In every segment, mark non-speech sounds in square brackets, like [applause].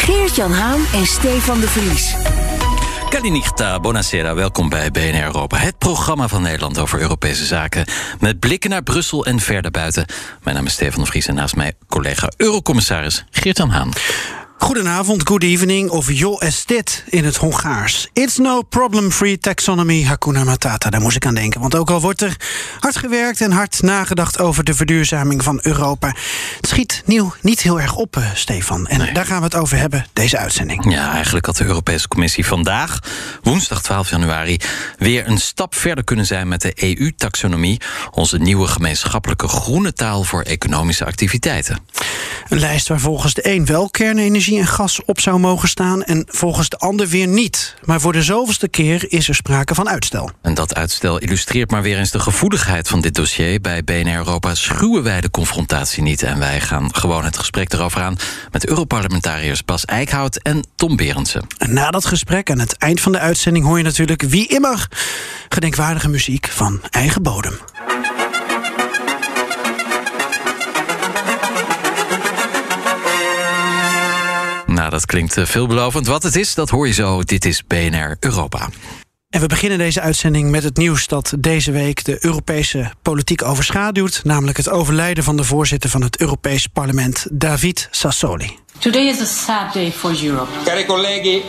Geert-Jan Haan en Stefan de Vries. Kalinichta, buonasera, welkom bij BNR Europa. Het programma van Nederland over Europese zaken. Met blikken naar Brussel en verder buiten. Mijn naam is Stefan de Vries en naast mij collega Eurocommissaris Geert-Jan Haan. Goedenavond, good evening of jo estit in het Hongaars. It's no problem-free taxonomy, Hakuna Matata. Daar moest ik aan denken. Want ook al wordt er hard gewerkt en hard nagedacht over de verduurzaming van Europa. Het schiet nieuw niet heel erg op, eh, Stefan. En daar gaan we het over hebben, deze uitzending. Ja, eigenlijk had de Europese Commissie vandaag, woensdag 12 januari, weer een stap verder kunnen zijn met de EU-taxonomie. Onze nieuwe gemeenschappelijke groene taal voor economische activiteiten. Een lijst waar volgens de een wel kernenergie en gas op zou mogen staan en volgens de ander weer niet. Maar voor de zoveelste keer is er sprake van uitstel. En dat uitstel illustreert maar weer eens de gevoeligheid van dit dossier. Bij BNR Europa schuwen wij de confrontatie niet en wij gaan gewoon het gesprek erover aan met Europarlementariërs Bas Eickhout en Tom Berendsen. En na dat gesprek, aan het eind van de uitzending, hoor je natuurlijk wie immer gedenkwaardige muziek van eigen bodem. Nou, dat klinkt eh, veelbelovend. Wat het is, dat hoor je zo. Dit is BNR Europa. En we beginnen deze uitzending met het nieuws dat deze week de Europese politiek overschaduwt, namelijk het overlijden van de voorzitter van het Europees Parlement, David Sassoli. Today is a sad day for Europe. Cari colleghi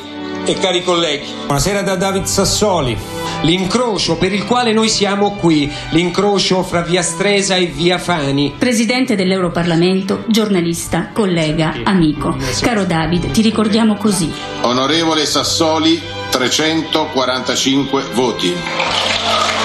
e cari colleghi, buonasera da David Sassoli. L'incrocio per il quale noi siamo qui, l'incrocio fra Via Stresa e Via Fani. Presidente dell'Europarlamento, giornalista, collega, amico. Caro David, ti ricordiamo così. Onorevole Sassoli, 345 voti.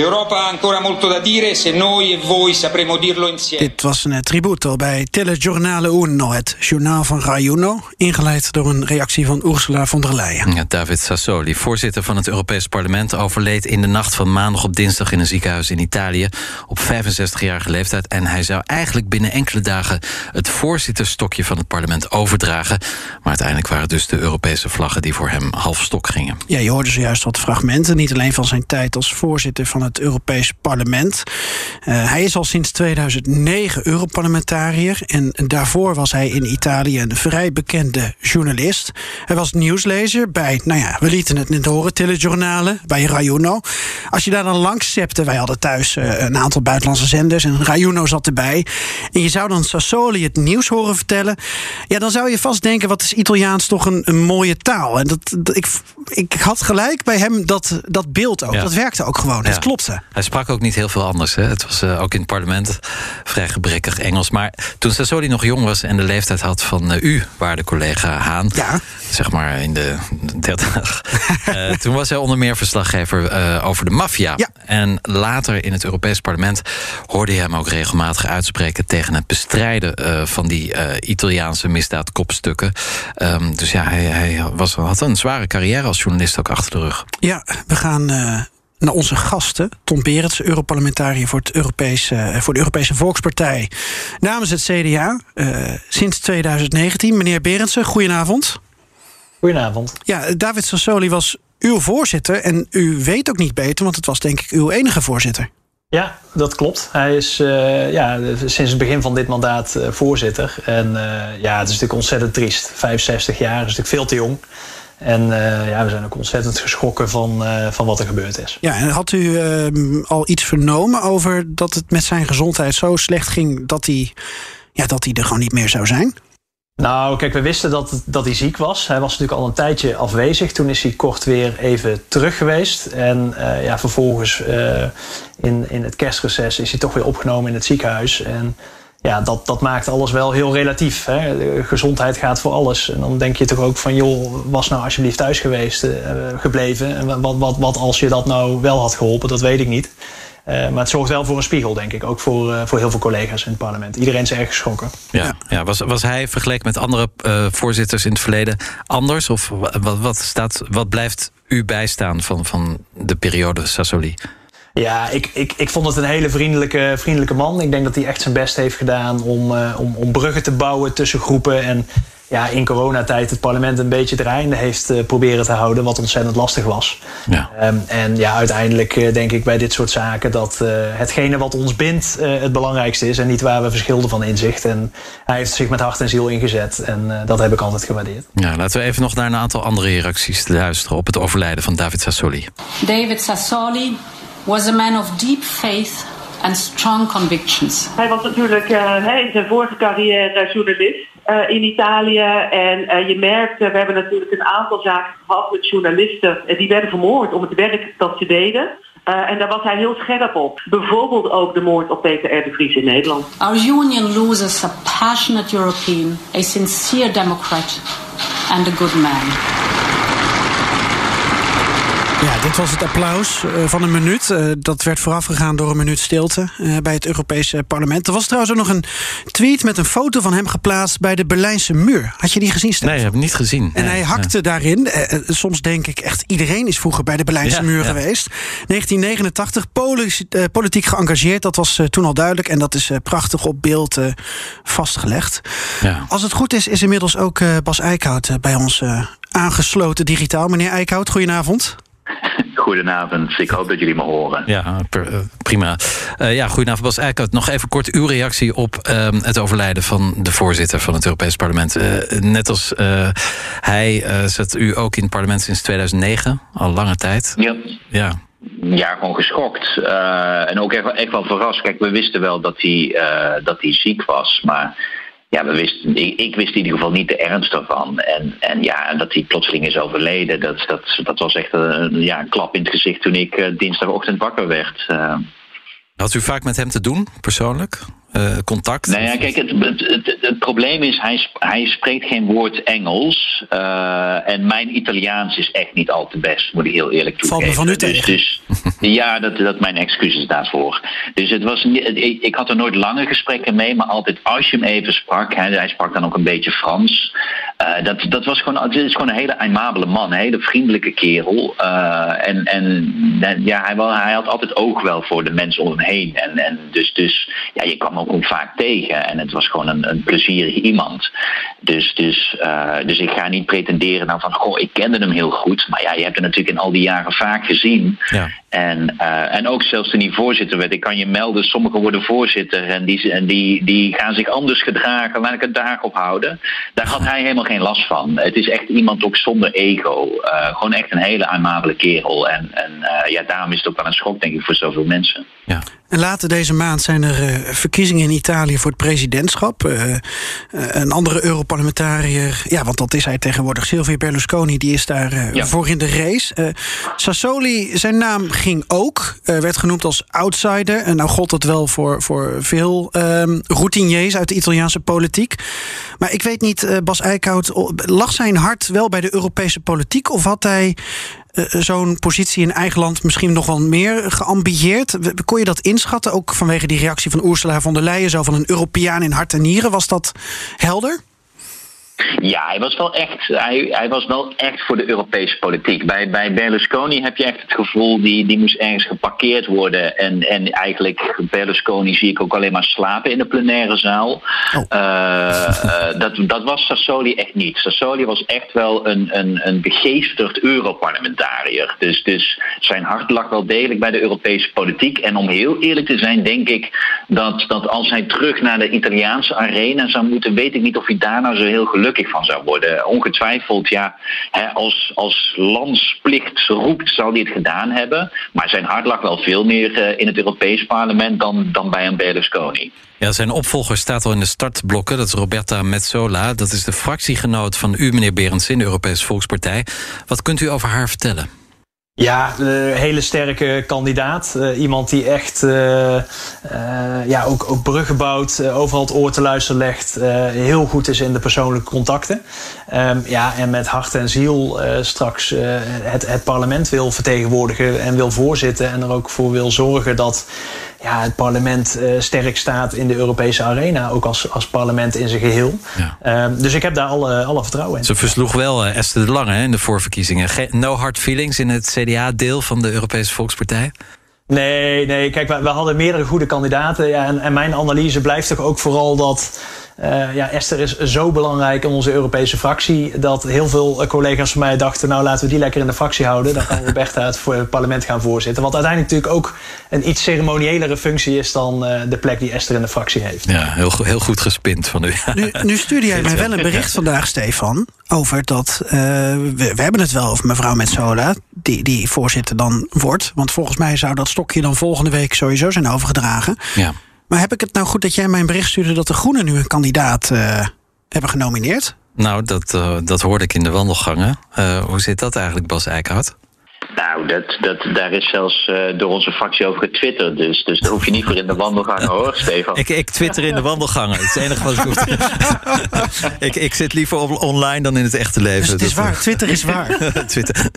L'Europa ha ancora molto da dire se noi e voi sapremo dirlo insieme. Dit was een tributo bij Telegiornale Uno, het journaal van Rai Uno, ingeleid door een reactie van Ursula von der Leyen. Ja, David Sassoli, voorzitter van het Europees Parlement, overleed in de nacht van maandag op dinsdag in een ziekenhuis in Italië op 65-jarige leeftijd. En hij zou eigenlijk binnen enkele dagen het voorzitterstokje van het parlement overdragen. Maar uiteindelijk waren het dus de Europese vlaggen die voor hem half stok gingen. Ja, je hoorde zojuist wat fragmenten, niet alleen van zijn tijd als voorzitter van het Europees Parlement. Uh, hij is al sinds 2009 Europarlementariër en daarvoor was hij in Italië een vrij bekende journalist. Hij was nieuwslezer bij, nou ja, we lieten het net horen, telejournalen bij Rai Uno. Als je daar dan langs zepte, wij hadden thuis uh, een aantal buitenlandse zenders en Rai Uno zat erbij. En je zou dan Sassoli het nieuws horen vertellen. Ja, dan zou je vast denken, wat is Italiaans toch een, een mooie taal. En dat, dat, ik, ik had gelijk bij hem dat, dat beeld ook. Ja. Dat werkte ook gewoon. Het Ja. Hij sprak ook niet heel veel anders. Hè. Het was eh, ook in het parlement vrij gebrekkig Engels. Maar toen Sassoli nog jong was en de leeftijd had van eh, u, waarde collega Haan, Ja. zeg maar in de 30, eh, toen was hij onder meer verslaggever over de maffia. Ja. En later in het Europees Parlement hoorde je hem ook regelmatig uitspreken tegen het bestrijden van die Italiaanse misdaadkopstukken. Ehm, dus ja, hij, hij was, had een zware carrière als journalist ook achter de rug. Ja, we gaan naar onze gasten. Tom Berends, Europarlementariër voor, het Europese, eh, voor de Europese Volkspartij. Namens het CDA eh, sinds 2019. Meneer Berendsen, goedenavond. Goedenavond. Ja, David Sassoli was uw voorzitter. En u weet ook niet beter, want het was denk ik uw enige voorzitter. Ja, dat klopt. Hij is eh, ja, sinds het begin van dit mandaat voorzitter. En ja, het is natuurlijk ontzettend triest. 65 jaar is natuurlijk veel te jong. En eh, ja, we zijn ook ontzettend geschrokken van, eh, van wat er gebeurd is. Ja, en had u eh, al iets vernomen over dat het met zijn gezondheid zo slecht ging dat hij, ja, dat hij er gewoon niet meer zou zijn? Nou, kijk, we wisten dat, dat hij ziek was. Hij was natuurlijk al een tijdje afwezig. Toen is hij kort weer even terug geweest. En eh, ja, vervolgens in, in het kerstreces is hij toch weer opgenomen in het ziekenhuis. En ja, dat, dat maakt alles wel heel relatief. Hè. Gezondheid gaat voor alles. En dan denk je toch ook van, joh, was nou alsjeblieft thuis geweest, uh, gebleven. En wat, wat, wat als je dat nou wel had geholpen, dat weet ik niet. Uh, maar het zorgt wel voor een spiegel, denk ik. Ook voor, uh, voor heel veel collega's in het parlement. Iedereen is erg geschrokken. Ja, ja. Was, was hij vergeleken met andere voorzitters in het verleden anders? Of wat, wat, staat, wat blijft u bijstaan van, van de periode Sassoli? Ja, ik, ik, ik vond het een hele vriendelijke, vriendelijke man. Ik denk dat hij echt zijn best heeft gedaan om, uh, om, om bruggen te bouwen tussen groepen. En ja, in coronatijd het parlement een beetje draaiende heeft uh, proberen te houden, wat ontzettend lastig was. Ja. Um, en ja, uiteindelijk uh, denk ik bij dit soort zaken dat uh, hetgene wat ons bindt het belangrijkste is en niet waar we verschilden van inzicht. En hij heeft zich met hart en ziel ingezet en dat heb ik altijd gewaardeerd. Ja, laten we even nog naar een aantal andere reacties luisteren op het overlijden van David Sassoli. David Sassoli was a man of deep faith and strong convictions. Hij was natuurlijk uh, in zijn vorige carrière journalist uh, in Italië. En uh, je merkte, we hebben natuurlijk een aantal zaken gehad met journalisten. die werden vermoord om het werk dat ze deden. en daar was hij heel scherp op. Bijvoorbeeld ook de moord op Peter R. de Vries in Nederland. Our union loses a passionate European, a sincere democrat and a good man. Ja, dit was het applaus uh, van een minuut. Uh, dat werd voorafgegaan door een minuut stilte uh, bij het Europese parlement. Er was trouwens ook nog een tweet met een foto van hem geplaatst bij de Berlijnse muur. Had je die gezien, Stef? Nee, ik heb hem niet gezien. En nee, hij hakte ja. daarin. soms denk ik echt, iedereen is vroeger bij de Berlijnse ja, muur ja. geweest. 1989, politiek, politiek geëngageerd. Dat was toen al duidelijk. En dat is prachtig op beeld vastgelegd. Als het goed is, is inmiddels ook Bas Eickhout bij ons aangesloten digitaal. Meneer Eickhout, goedenavond. [laughs] Goedenavond, ik hoop dat jullie me horen. Ja, prima. Uh, ja, goedenavond Bas Eickhout. Nog even kort uw reactie op uh, het overlijden van de voorzitter van het Europees Parlement. Uh, net als hij zat u ook in het parlement sinds 2009, al lange tijd. Ja. Ja, ja, gewoon geschokt. Uh, en ook echt, echt wel verrast. Kijk, we wisten wel dat hij, uh, dat hij ziek was. Maar ja, we wisten, ik, ik, wist in ieder geval niet de ernst ervan. En, en ja, dat hij plotseling is overleden, dat, dat, dat was echt een, ja, een klap in het gezicht toen ik uh, dinsdagochtend wakker werd. Uh, Had u vaak met hem te doen, persoonlijk? Uh, contact? Nou ja, kijk, het, het, het, het probleem is, hij, hij, spreekt geen woord Engels. Uh, en mijn Italiaans is echt niet al te best, moet ik heel eerlijk toegeven. Valt me van u dus, dus, [laughs] ja, dat, dat mijn excuses daarvoor. Dus het was, ik, ik had er nooit lange gesprekken mee, maar altijd als je hem even sprak, hè, hij sprak dan ook een beetje Frans. Uh, dat, dat was gewoon, het is gewoon een hele aimabele man, een hele vriendelijke kerel. Uh, en en ja, hij, hij had altijd oog wel voor de mensen om hem heen. En, en dus, dus ja, je kwam ook vaak tegen. En het was gewoon een, een plezierig iemand. Dus, dus, uh, dus ik ga niet pretenderen nou van, goh, ik kende hem heel goed. Maar ja, je hebt hem natuurlijk in al die jaren vaak gezien. Ja. En, uh, en ook zelfs toen hij voorzitter werd. Ik kan je melden, sommigen worden voorzitter en die, en die, die gaan zich anders gedragen. Laat ik het daarop houden. Daar had hij helemaal geen last van. Het is echt iemand ook zonder ego. Uh, gewoon echt een hele amabele kerel. En, en uh, ja, daarom is het ook wel een schok, denk ik, voor zoveel mensen. Ja. En later deze maand zijn er uh, verkiezingen in Italië voor het presidentschap. Uh, uh, een andere Europarlementariër, ja, want dat is hij tegenwoordig, Silvio Berlusconi, die is daar ja. voor in de race. Sassoli, zijn naam ging ook, werd genoemd als outsider. En nou gold dat wel voor, voor veel routiniers uit de Italiaanse politiek. Maar ik weet niet, Bas Eickhout, lag zijn hart wel bij de Europese politiek? Of had hij zo'n positie in eigen land misschien nog wel meer geambieerd? Kon je dat inschatten, ook vanwege die reactie van Ursula von der Leyen... zo van een Europeaan in hart en nieren, was dat helder? Ja, hij was wel echt, hij, hij was wel echt voor de Europese politiek. Bij, bij Berlusconi heb je echt het gevoel, die, die moest ergens geparkeerd worden. En, en eigenlijk, Berlusconi zie ik ook alleen maar slapen in de plenaire zaal. Oh. Uh, uh, dat, dat was Sassoli echt niet. Sassoli was echt wel een, een, een begeesterd Europarlementariër. Dus, dus zijn hart lag wel degelijk bij de Europese politiek. En om heel eerlijk te zijn, denk ik dat, dat als hij terug naar de Italiaanse arena zou moeten, weet ik niet of hij daar nou zo heel gelukkig van zou worden. Ongetwijfeld, ja, als, als landsplicht roept, zal hij het gedaan hebben. Maar zijn hart lag wel veel meer uh, in het Europees parlement dan, dan bij een Berlusconi. Ja, zijn opvolger staat al in de startblokken. Dat is Roberta Metsola. Dat is de fractiegenoot van u, meneer Berends, in de Europese Volkspartij. Wat kunt u over haar vertellen? Ja, een hele sterke kandidaat. Uh, iemand die echt uh, ja, ook, ook bruggen bouwt, overal het oor te luisteren legt. heel goed is in de persoonlijke contacten. Um, ja, en met hart en ziel straks het, het parlement wil vertegenwoordigen en wil voorzitten. En er ook voor wil zorgen dat ja, het parlement sterk staat in de Europese arena. Ook als, als parlement in zijn geheel. Ja. Um, dus ik heb daar alle, alle vertrouwen in. Ze versloeg wel Esther de Lange hè, in de voorverkiezingen. Ge no hard feelings in het CDA CDA-deel van de Europese Volkspartij? Nee, nee. Kijk, we, we hadden meerdere goede kandidaten. Ja, en, en, mijn analyse blijft toch ook vooral dat uh, ja, Esther is zo belangrijk in onze Europese fractie. Dat heel veel collega's van mij dachten: nou laten we die lekker in de fractie houden. Dan kan Roberta het, voor het parlement gaan voorzitten. Wat uiteindelijk natuurlijk ook een iets ceremoniëlere functie is dan uh, de plek die Esther in de fractie heeft. Ja, heel, heel goed gespind van u. Nu, nu stuurde jij [laughs] mij wel een bericht vandaag, Stefan. Over dat. Uh, we, we, hebben het wel over mevrouw Metzola, die, die voorzitter dan wordt. Want volgens mij zou dat stokje dan volgende week sowieso zijn overgedragen. Ja. Maar heb ik het nou goed dat jij mijn bericht stuurde dat de Groenen nu een kandidaat uh, hebben genomineerd? Nou, dat, uh, dat hoorde ik in de wandelgangen. Uh, hoe zit dat eigenlijk, Bas Eickhout? Nou, dat, dat, daar is zelfs uh, door onze fractie over getwitterd. Dus, dus daar hoef je niet voor in de wandelgangen hoor, [laughs] Stefan. Ik, ik twitter in de wandelgangen. Het is het enige wat ik hoef [laughs] ik, ik zit liever op, online dan in het echte leven. Dus het is waar, Twitter is waar. [laughs] Twitter.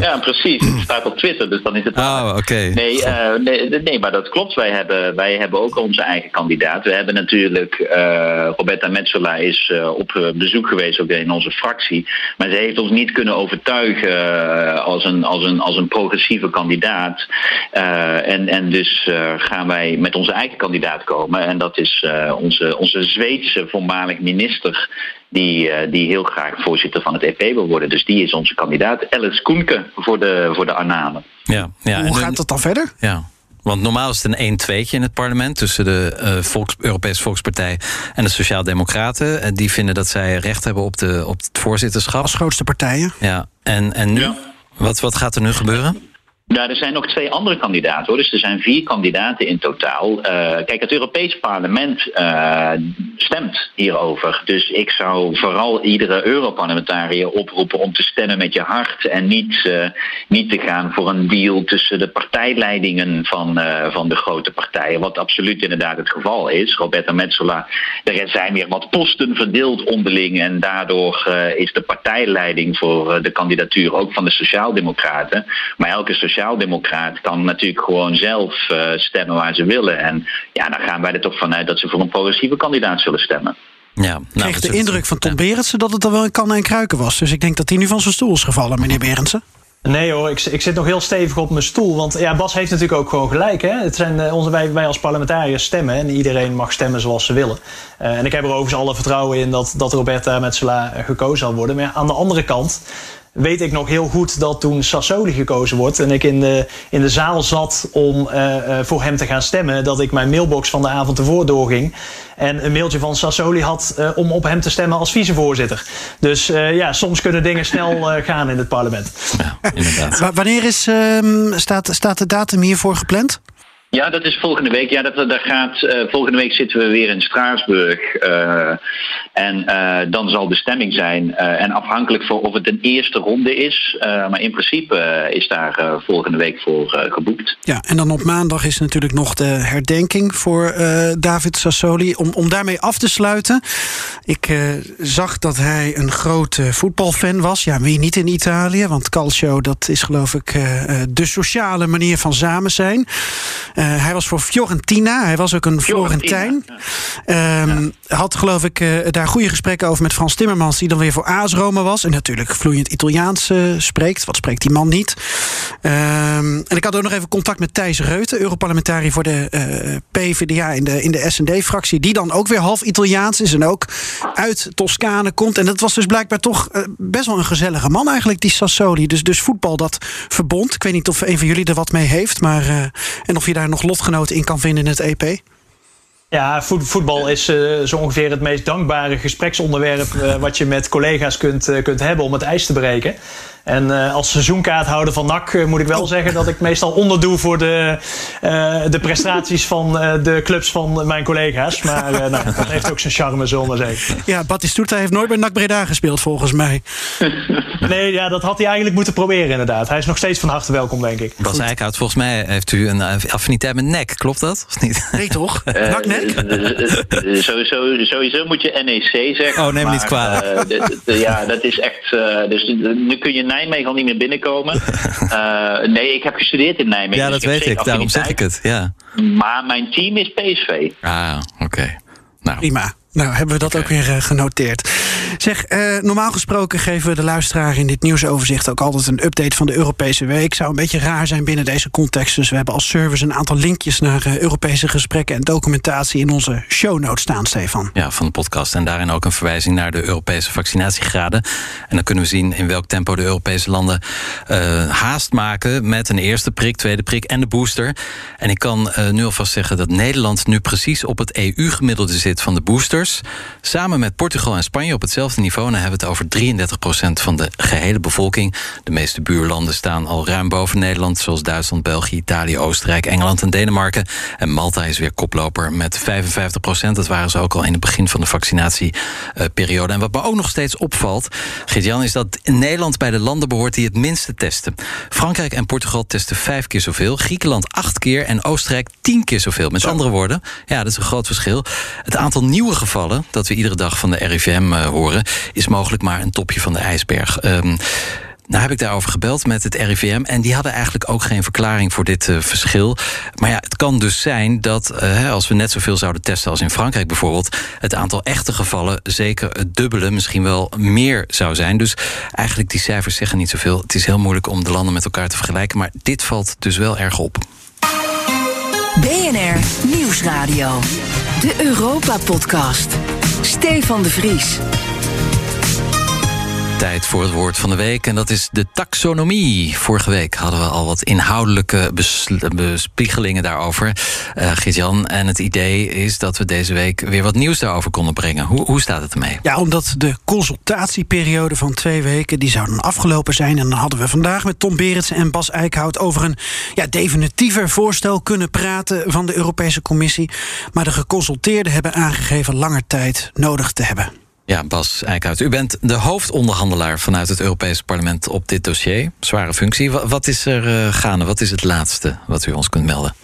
Ja, precies. Het staat op Twitter, dus dan is het waar. Oh, oké. Okay. Nee, uh, nee, nee, maar dat klopt. Wij hebben, wij hebben ook onze eigen kandidaat. We hebben natuurlijk, uh, Roberta Metsola is op bezoek geweest ook in onze fractie. Maar ze heeft ons niet kunnen overtuigen als een als een, als een progressieve kandidaat. Uh, en, en dus uh, gaan wij met onze eigen kandidaat komen. En dat is uh, onze, onze Zweedse voormalig minister. Die, die heel graag voorzitter van het EP wil worden. Dus die is onze kandidaat. Alice Koenke voor de, voor de Arnalen. Ja, ja. Hoe gaat dat dan verder? Ja. Want normaal is het een 1-2'tje in het parlement tussen de uh, Volks, Europese Volkspartij en de Sociaaldemocraten. En die vinden dat zij recht hebben op, de, op het voorzitterschap. Als grootste partijen. Ja, en, en nu. Ja. Wat, wat gaat er nu gebeuren? Nou, er zijn nog twee andere kandidaten hoor. Dus er zijn vier kandidaten in totaal. Uh, kijk, het Europees Parlement uh, stemt hierover. Dus ik zou vooral iedere Europarlementariër oproepen om te stemmen met je hart. En niet, uh, niet te gaan voor een deal tussen de partijleidingen van, van de grote partijen. Wat absoluut inderdaad het geval is. Roberta Metsola, er zijn weer wat posten verdeeld onderling. En daardoor is de partijleiding voor de kandidatuur ook van de Sociaaldemocraten. Maar elke sociaaldemocraat kan natuurlijk gewoon zelf uh, stemmen waar ze willen. En ja, dan gaan wij er toch vanuit dat ze voor een progressieve kandidaat zullen stemmen. Ja, nou, ik kreeg de indruk van Tom. Berendsen dat het er wel een kan en kruiken was. Dus ik denk dat hij nu van zijn stoel is gevallen, meneer Berendsen. Nee hoor, ik, ik, zit nog heel stevig op mijn stoel. Want ja, Bas heeft natuurlijk ook gewoon gelijk. Hè? Het zijn, uh, onze, wij, wij als parlementariërs stemmen. En iedereen mag stemmen zoals ze willen. Uh, en ik heb er overigens alle vertrouwen in dat, dat Roberta Metsola gekozen zal worden. Maar ja, aan de andere kant weet ik nog heel goed dat toen Sassoli gekozen wordt en ik in de, in de zaal zat om uh, uh, voor hem te gaan stemmen, dat ik mijn mailbox van de avond ervoor doorging en een mailtje van Sassoli had uh, om op hem te stemmen als vicevoorzitter. Dus ja, soms kunnen dingen snel gaan in het parlement. Ja, inderdaad. Wanneer is, ehm, staat, staat de datum hiervoor gepland? Ja, dat is volgende week. Ja, dat, dat gaat, uh, volgende week zitten we weer in Straatsburg. Uh, en uh, dan zal de stemming zijn. en afhankelijk van of het een eerste ronde is. maar in principe is daar volgende week voor geboekt. Ja, en dan op maandag is natuurlijk nog de herdenking voor David Sassoli. Om, om daarmee af te sluiten. Ik zag dat hij een groot voetbalfan was. Ja, wie niet in Italië? Want Calcio, dat is geloof ik de sociale manier van samen zijn. Uh, hij was voor Fiorentina. Hij was ook een Florentijn. Um, ja. Had geloof ik uh, daar goede gesprekken over met Frans Timmermans... die dan weer voor AS Roma was. En natuurlijk vloeiend Italiaans uh, spreekt. Wat spreekt die man niet? Um, en ik had ook nog even contact met Thijs Reuten... Europarlementariër voor de PvdA in de, in de S&D-fractie... die dan ook weer half Italiaans is en ook uit Toscane komt. En dat was dus blijkbaar toch best wel een gezellige man eigenlijk, die Sassoli. Dus, dus voetbal dat verbond. Ik weet niet of een van jullie er wat mee heeft. Maar, en of je daar nog lotgenoten in kan vinden in het EP? Ja, voetbal is uh, zo ongeveer het meest dankbare gespreksonderwerp uh, wat je met collega's kunt, uh, kunt hebben om het ijs te breken. En uh, als seizoenkaarthouder van NAC uh, moet ik wel oh. zeggen dat ik meestal onderdoe voor de, uh, de prestaties van de clubs van mijn collega's. Maar nou, dat heeft ook zijn charme, zonder zeggen. Ja, Batistuta heeft nooit bij NAC Breda gespeeld, volgens mij. [laughs] nee, ja, dat had hij eigenlijk moeten proberen, inderdaad. Hij is nog steeds van harte welkom, denk ik. Bas Eickhout, volgens mij heeft u een affiniteit met nek, klopt dat? Of niet? Nee, toch? [laughs] NAC-nek? sowieso, sowieso moet je NEC zeggen. Oh, neem maar, niet kwalijk. ja, dat is echt... dus nu kun je Nijmegen al niet meer binnenkomen. uh, [laughs] nee, ik heb gestudeerd in Nijmegen. Ja, dus dat weet ik. Daarom zeg ik het. Ja. Maar mijn team is PSV. Ah, oké. Okay. Nou. Prima. Nou, hebben we dat ook weer uh, genoteerd. Zeg, uh, normaal gesproken geven we de luisteraar in dit nieuwsoverzicht ook altijd een update van de Europese week. Zou een beetje raar zijn binnen deze context. Dus we hebben als service een aantal linkjes naar uh, Europese gesprekken en documentatie in onze show notes staan, Stefan. Ja, van de podcast. En daarin ook een verwijzing naar de Europese vaccinatiegraden. En dan kunnen we zien in welk tempo de Europese landen haast maken met een eerste prik, tweede prik en de booster. En ik kan nu alvast zeggen dat Nederland nu precies op het EU-gemiddelde zit van de booster. Samen met Portugal en Spanje op hetzelfde niveau. En dan hebben we het over 33% van de gehele bevolking. De meeste buurlanden staan al ruim boven Nederland, zoals Duitsland, België, Italië, Oostenrijk, Engeland en Denemarken. En Malta is weer koploper met 55% Dat waren ze ook al in het begin van de vaccinatieperiode. En wat me ook nog steeds opvalt, Gert-Jan, is dat Nederland bij de landen behoort die het minste testen. Frankrijk en Portugal testen vijf keer zoveel, Griekenland acht keer en Oostenrijk tien keer zoveel. Met andere woorden, ja, dat is een groot verschil. Het aantal nieuwe gevallen dat we iedere dag van de RIVM eh, horen, is mogelijk maar een topje van de ijsberg. Um, nou heb ik daarover gebeld met het RIVM en die hadden eigenlijk ook geen verklaring voor dit uh, verschil. Maar ja, het kan dus zijn dat uh, als we net zoveel zouden testen als in Frankrijk bijvoorbeeld, het aantal echte gevallen zeker het dubbele, misschien wel meer zou zijn. Dus eigenlijk die cijfers zeggen niet zoveel. Het is heel moeilijk om de landen met elkaar te vergelijken, maar dit valt dus wel erg op. BNR Nieuwsradio. De Europa-podcast. Stefan de Vries. Tijd voor het woord van de week en dat is de taxonomie. Vorige week hadden we al wat inhoudelijke bespiegelingen daarover, uh, Gert-Jan. En het idee is dat we deze week weer wat nieuws daarover konden brengen. Hoe, hoe staat het ermee? Ja, omdat de consultatieperiode van twee weken... die zou dan afgelopen zijn. En dan hadden we vandaag met Tom Berends en Bas Eickhout... over een ja, definitiever voorstel kunnen praten van de Europese Commissie. Maar de geconsulteerden hebben aangegeven langer tijd nodig te hebben. Ja, Bas Eickhout, u bent de hoofdonderhandelaar vanuit het Europese parlement op dit dossier. Zware functie. Wat is er uh, gaande? Wat is het laatste wat u ons kunt melden?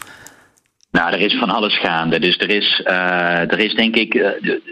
Nou, er is van alles gaande. Dus er is, uh, er is denk ik, uh,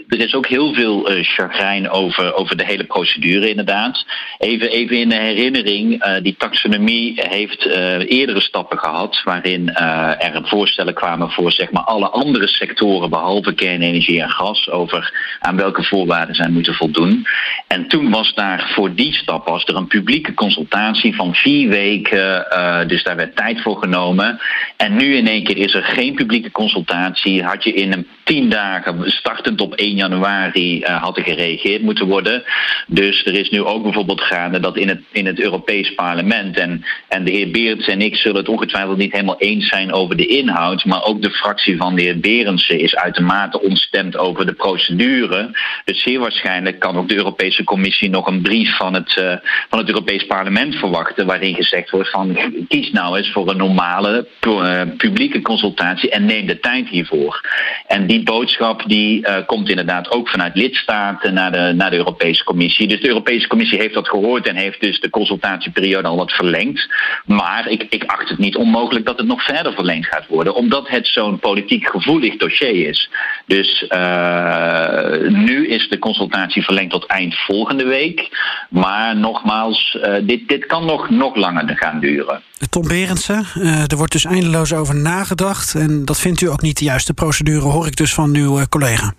er is ook heel veel uh, chagrijn over, over de hele procedure inderdaad. Even, even in de herinnering, die taxonomie heeft eerdere stappen gehad waarin er voorstellen kwamen voor zeg maar alle andere sectoren behalve kernenergie en gas over aan welke voorwaarden zij moeten voldoen. En toen was daar voor die stap was er een publieke consultatie van vier weken, dus daar werd tijd voor genomen. En nu in één keer is er geen publieke consultatie. Had je in een tien dagen, startend op 1 januari, uh, had er gereageerd moeten worden. Dus er is nu ook bijvoorbeeld gaande dat in het, in het Europees Parlement, en, en de heer Berends en ik zullen het ongetwijfeld niet helemaal eens zijn over de inhoud, maar ook de fractie van de heer Berendsen is uitermate ontstemd over de procedure. Dus zeer waarschijnlijk kan ook de Europese Commissie nog een brief van het, uh, van het Europees Parlement verwachten, waarin gezegd wordt van kies nou eens voor een normale uh, publieke consultatie en neem de tijd hiervoor. En die boodschap die uh, komt inderdaad ook vanuit lidstaten naar de, naar de Europese Commissie. Dus de Europese Commissie heeft dat gehoord en heeft dus de consultatieperiode al wat verlengd. Maar ik, ik acht het niet onmogelijk dat het nog verder verlengd gaat worden, omdat het zo'n politiek gevoelig dossier is. Dus uh, nu is de consultatie verlengd tot eind volgende week. Maar nogmaals, uh, dit, dit kan nog, nog langer gaan duren. Tom Berendsen, er wordt dus eindeloos over nagedacht. Dat vindt u ook niet de juiste procedure, hoor ik dus van uw collega.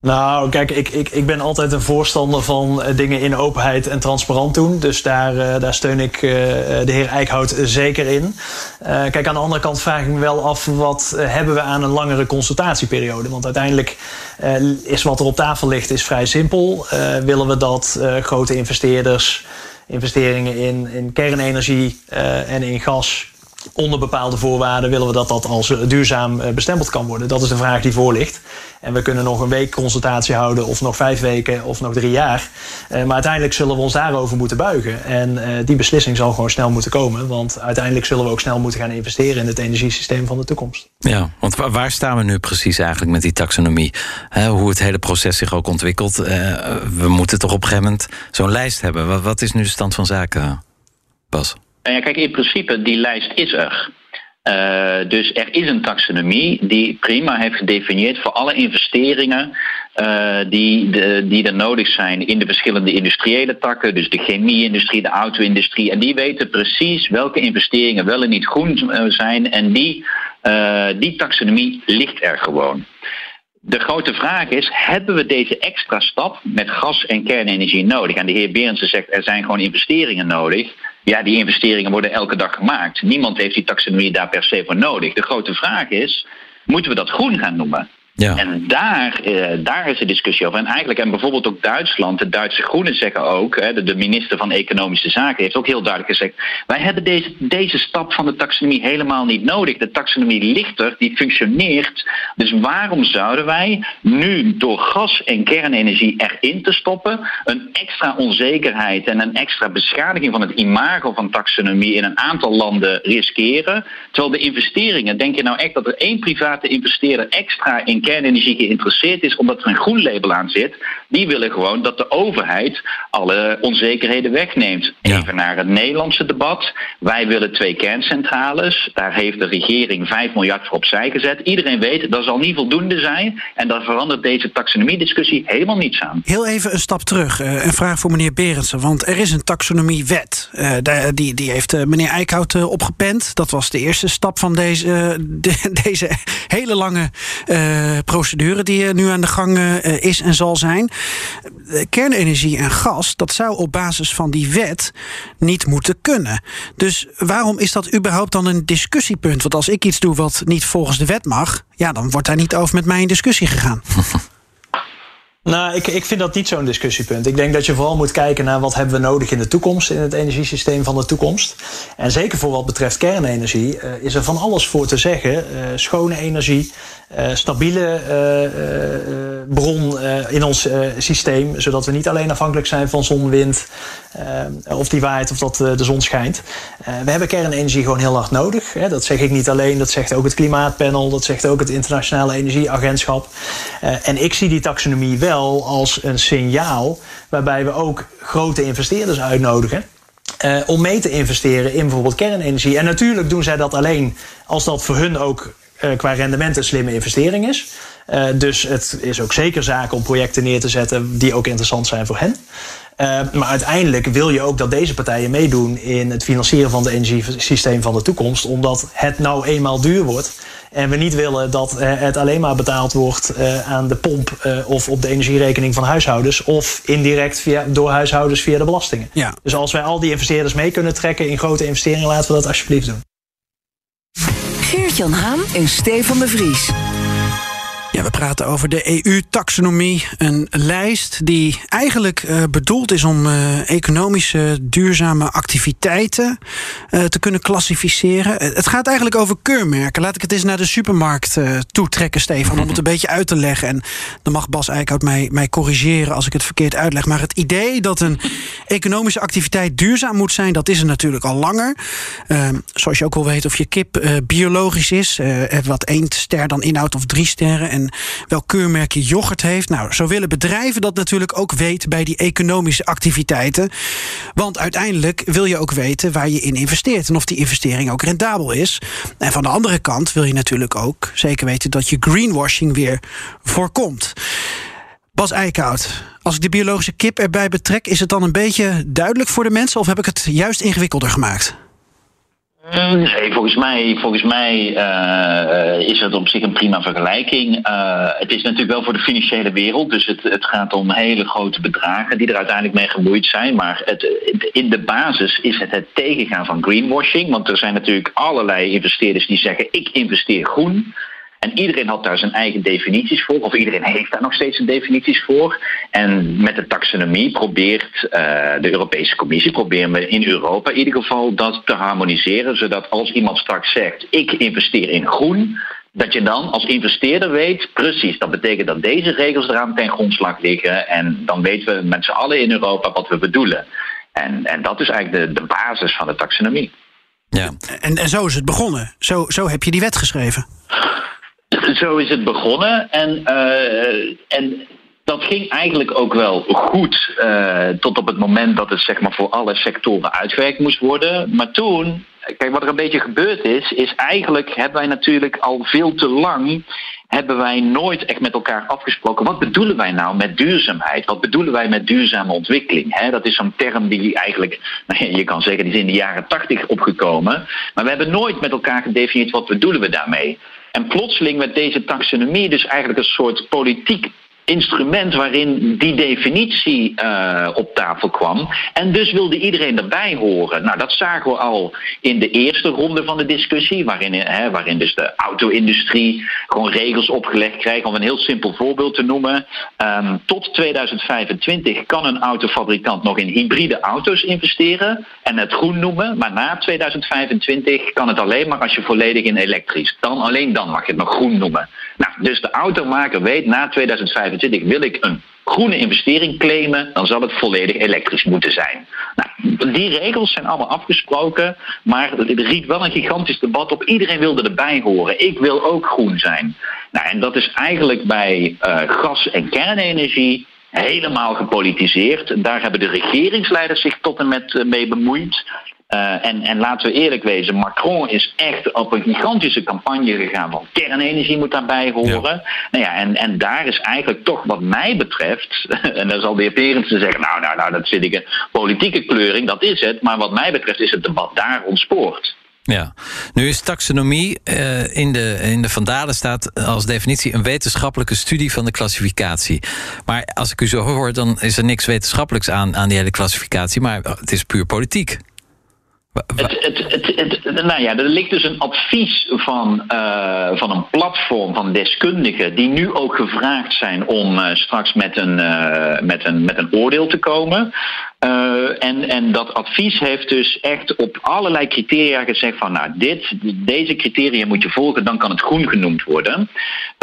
Nou, kijk, ik, ik, ik ben altijd een voorstander van dingen in openheid en transparant doen. Dus daar, uh, daar steun ik de heer Eickhout zeker in. Kijk, aan de andere kant vraag ik me wel af... wat hebben we aan een langere consultatieperiode? Want uiteindelijk is wat er op tafel ligt is vrij simpel. willen we dat grote investeerders investeringen in, in kernenergie en in gas onder bepaalde voorwaarden willen we dat dat als duurzaam bestempeld kan worden. Dat is de vraag die voor ligt. En we kunnen nog een week consultatie houden, of nog vijf weken, of nog drie jaar. maar uiteindelijk zullen we ons daarover moeten buigen. En die beslissing zal gewoon snel moeten komen. Want uiteindelijk zullen we ook snel moeten gaan investeren in het energiesysteem van de toekomst. Ja, want waar staan we nu precies eigenlijk met die taxonomie? hoe het hele proces zich ook ontwikkelt. we moeten toch op een gegeven moment zo'n lijst hebben. Wat, is nu de stand van zaken, Bas? Nou ja, kijk, in principe, die lijst is er. Uh, dus er is een taxonomie die prima heeft gedefinieerd voor alle investeringen uh, die, de, die er nodig zijn in de verschillende industriële takken, dus de chemie-industrie, de auto-industrie. En die weten precies welke investeringen wel en niet groen eh, zijn. En die, die taxonomie ligt er gewoon. De grote vraag is, hebben we deze extra stap met gas- en kernenergie nodig? En de heer Berendsen zegt, er zijn gewoon investeringen nodig. Ja, die investeringen worden elke dag gemaakt. Niemand heeft die taxonomie daar per se voor nodig. De grote vraag is, moeten we dat groen gaan noemen? Ja. En daar, eh, daar is de discussie over. En eigenlijk, en bijvoorbeeld ook Duitsland, de Duitse Groenen zeggen ook, hè, de, minister van Economische Zaken heeft ook heel duidelijk gezegd: wij hebben deze, deze stap van de taxonomie helemaal niet nodig. De taxonomie ligt er, die functioneert. Dus waarom zouden wij nu door gas en kernenergie erin te stoppen een extra onzekerheid en een extra beschadiging van het imago van taxonomie in een aantal landen riskeren? Terwijl de investeringen, denk je nou echt dat er één private investeerder extra in kernenergie geïnteresseerd is omdat er een groen label aan zit, die willen gewoon dat de overheid alle onzekerheden wegneemt. Even naar het Nederlandse debat. Wij willen twee kerncentrales. Daar heeft de regering 5 miljard voor opzij gezet. Iedereen weet dat zal niet voldoende zijn. En daar verandert deze taxonomiediscussie helemaal niets aan. Heel even een stap terug. Uh, een vraag voor meneer Berendsen. Want er is een taxonomiewet. Uh, die, die heeft uh, meneer Eickhout opgepend. Dat was de eerste stap van deze, de, [laughs] deze hele lange procedure die nu aan de gang is en zal zijn. Kernenergie en gas, dat zou op basis van die wet niet moeten kunnen. Dus waarom is dat überhaupt dan een discussiepunt? Want als ik iets doe wat niet volgens de wet mag, ja, dan wordt daar niet over met mij in discussie gegaan. [laughs] Nou, ik, ik vind dat niet zo'n discussiepunt. Ik denk dat je vooral moet kijken naar wat hebben we nodig in de toekomst, in het energiesysteem van de toekomst. En zeker voor wat betreft kernenergie uh, is er van alles voor te zeggen. Uh, schone energie, uh, stabiele bron in ons systeem, zodat we niet alleen afhankelijk zijn van zon, wind, of die waait of dat de zon schijnt. we hebben kernenergie gewoon heel hard nodig. Hè. Dat zeg ik niet alleen, dat zegt ook het Klimaatpanel, dat zegt ook het Internationale Energieagentschap. en ik zie die taxonomie wel als een signaal waarbij we ook grote investeerders uitnodigen. Uh, om mee te investeren in bijvoorbeeld kernenergie. En natuurlijk doen zij dat alleen als dat voor hun ook uh, qua rendement een slimme investering is. Uh, dus het is ook zeker zaak om projecten neer te zetten die ook interessant zijn voor hen. maar uiteindelijk wil je ook dat deze partijen meedoen in het financieren van het energiesysteem van de toekomst, omdat het nou eenmaal duur wordt. En we niet willen dat eh, het alleen maar betaald wordt eh, aan de pomp eh, of op de energierekening van huishoudens. Of indirect via, door huishoudens via de belastingen. Ja. Dus als wij al die investeerders mee kunnen trekken in grote investeringen, laten we dat alsjeblieft doen. Geert-Jan Haan en Stefan de Vries. We praten over de EU-taxonomie. Een lijst die eigenlijk uh, bedoeld is om uh, economische duurzame activiteiten uh, te kunnen klassificeren. Het gaat eigenlijk over keurmerken. Laat ik het eens naar de supermarkt toetrekken, Stefan, om het een beetje uit te leggen. En dan mag Bas Eickhout mij, mij corrigeren als ik het verkeerd uitleg. Maar het idee dat een economische activiteit duurzaam moet zijn, dat is er natuurlijk al langer. Ehm, zoals je ook wel weet of je kip biologisch is, wat één ster dan inhoudt of drie sterren. En welk keurmerkje yoghurt heeft. Nou, zo willen bedrijven dat natuurlijk ook weten bij die economische activiteiten. Want uiteindelijk wil je ook weten waar je in investeert en of die investering ook rendabel is. En van de andere kant wil je natuurlijk ook zeker weten dat je greenwashing weer voorkomt. Bas Eickhout, als ik de biologische kip erbij betrek, is het dan een beetje duidelijk voor de mensen of heb ik het juist ingewikkelder gemaakt? Nee, volgens mij, volgens mij uh, is het op zich een prima vergelijking. Uh, het is natuurlijk wel voor de financiële wereld, dus het, het gaat om hele grote bedragen die er uiteindelijk mee gemoeid zijn. Maar het, in de basis is het het tegengaan van greenwashing, want er zijn natuurlijk allerlei investeerders die zeggen: ik investeer groen. En iedereen had daar zijn eigen definities voor, of iedereen heeft daar nog steeds zijn definities voor. En met de taxonomie probeert uh, de Europese Commissie, proberen we in Europa in ieder geval dat te harmoniseren, zodat als iemand straks zegt: ik investeer in groen, dat je dan als investeerder weet, precies, dat betekent dat deze regels eraan ten grondslag liggen. En dan weten we met z'n allen in Europa wat we bedoelen. En, en dat is eigenlijk de, de basis van de taxonomie. Ja. En, en zo is het begonnen. Zo, zo heb je die wet geschreven. Zo is het begonnen. En, uh, en dat ging eigenlijk ook wel goed. Uh, tot op het moment dat het zeg maar, voor alle sectoren uitgewerkt moest worden. Maar toen Kijk, wat er een beetje gebeurd is, is eigenlijk hebben wij natuurlijk al veel te lang hebben wij nooit echt met elkaar afgesproken. Wat bedoelen wij nou met duurzaamheid? Wat bedoelen wij met duurzame ontwikkeling? dat is zo'n term die eigenlijk, nou, je kan zeggen, die is in de jaren tachtig opgekomen. Maar we hebben nooit met elkaar gedefinieerd wat bedoelen we daarmee. En plotseling werd deze taxonomie dus eigenlijk een soort politiek instrument waarin die definitie uh, op tafel kwam. En dus wilde iedereen erbij horen. Nou, dat zagen we al in de eerste ronde van de discussie, waarin, hè, waarin dus de auto-industrie gewoon regels opgelegd krijgt. Om een heel simpel voorbeeld te noemen. Um, tot 2025 kan een autofabrikant nog in hybride auto's investeren en het groen noemen. Maar na 2025 kan het alleen maar als je volledig in elektrisch. Dan alleen dan mag je het nog groen noemen. Nou, dus de automaker weet na 2025 wil ik een groene investering claimen, dan zal het volledig elektrisch moeten zijn. Nou, die regels zijn allemaal afgesproken, maar er riet wel een gigantisch debat op. Iedereen wilde erbij horen. Ik wil ook groen zijn. Nou, en dat is eigenlijk bij uh, gas- en kernenergie helemaal gepolitiseerd. Daar hebben de regeringsleiders zich tot en met uh, mee bemoeid. Uh, en, en laten we eerlijk wezen, Macron is echt op een gigantische campagne gegaan van kernenergie moet daarbij horen. Nou ja, en, en daar is eigenlijk toch wat mij betreft, [laughs] en dan zal de heer zeggen, nou, nou, nou, dat vind ik een politieke kleuring, dat is het. Maar wat mij betreft is het debat daar ontspoord. Ja, nu is taxonomie uh, in, de, in de Vandalen staat als definitie een wetenschappelijke studie van de klassificatie. Maar als ik u zo hoor, dan is er niks wetenschappelijks aan, aan die hele klassificatie, maar het is puur politiek. Het, het, het, nou ja, er ligt dus een advies van, uh, van een platform van deskundigen die nu ook gevraagd zijn om uh, straks met een, uh, met, een, met een oordeel te komen. Uh, en, en dat advies heeft dus echt op allerlei criteria gezegd van nou dit, deze criteria moet je volgen, dan kan het groen genoemd worden.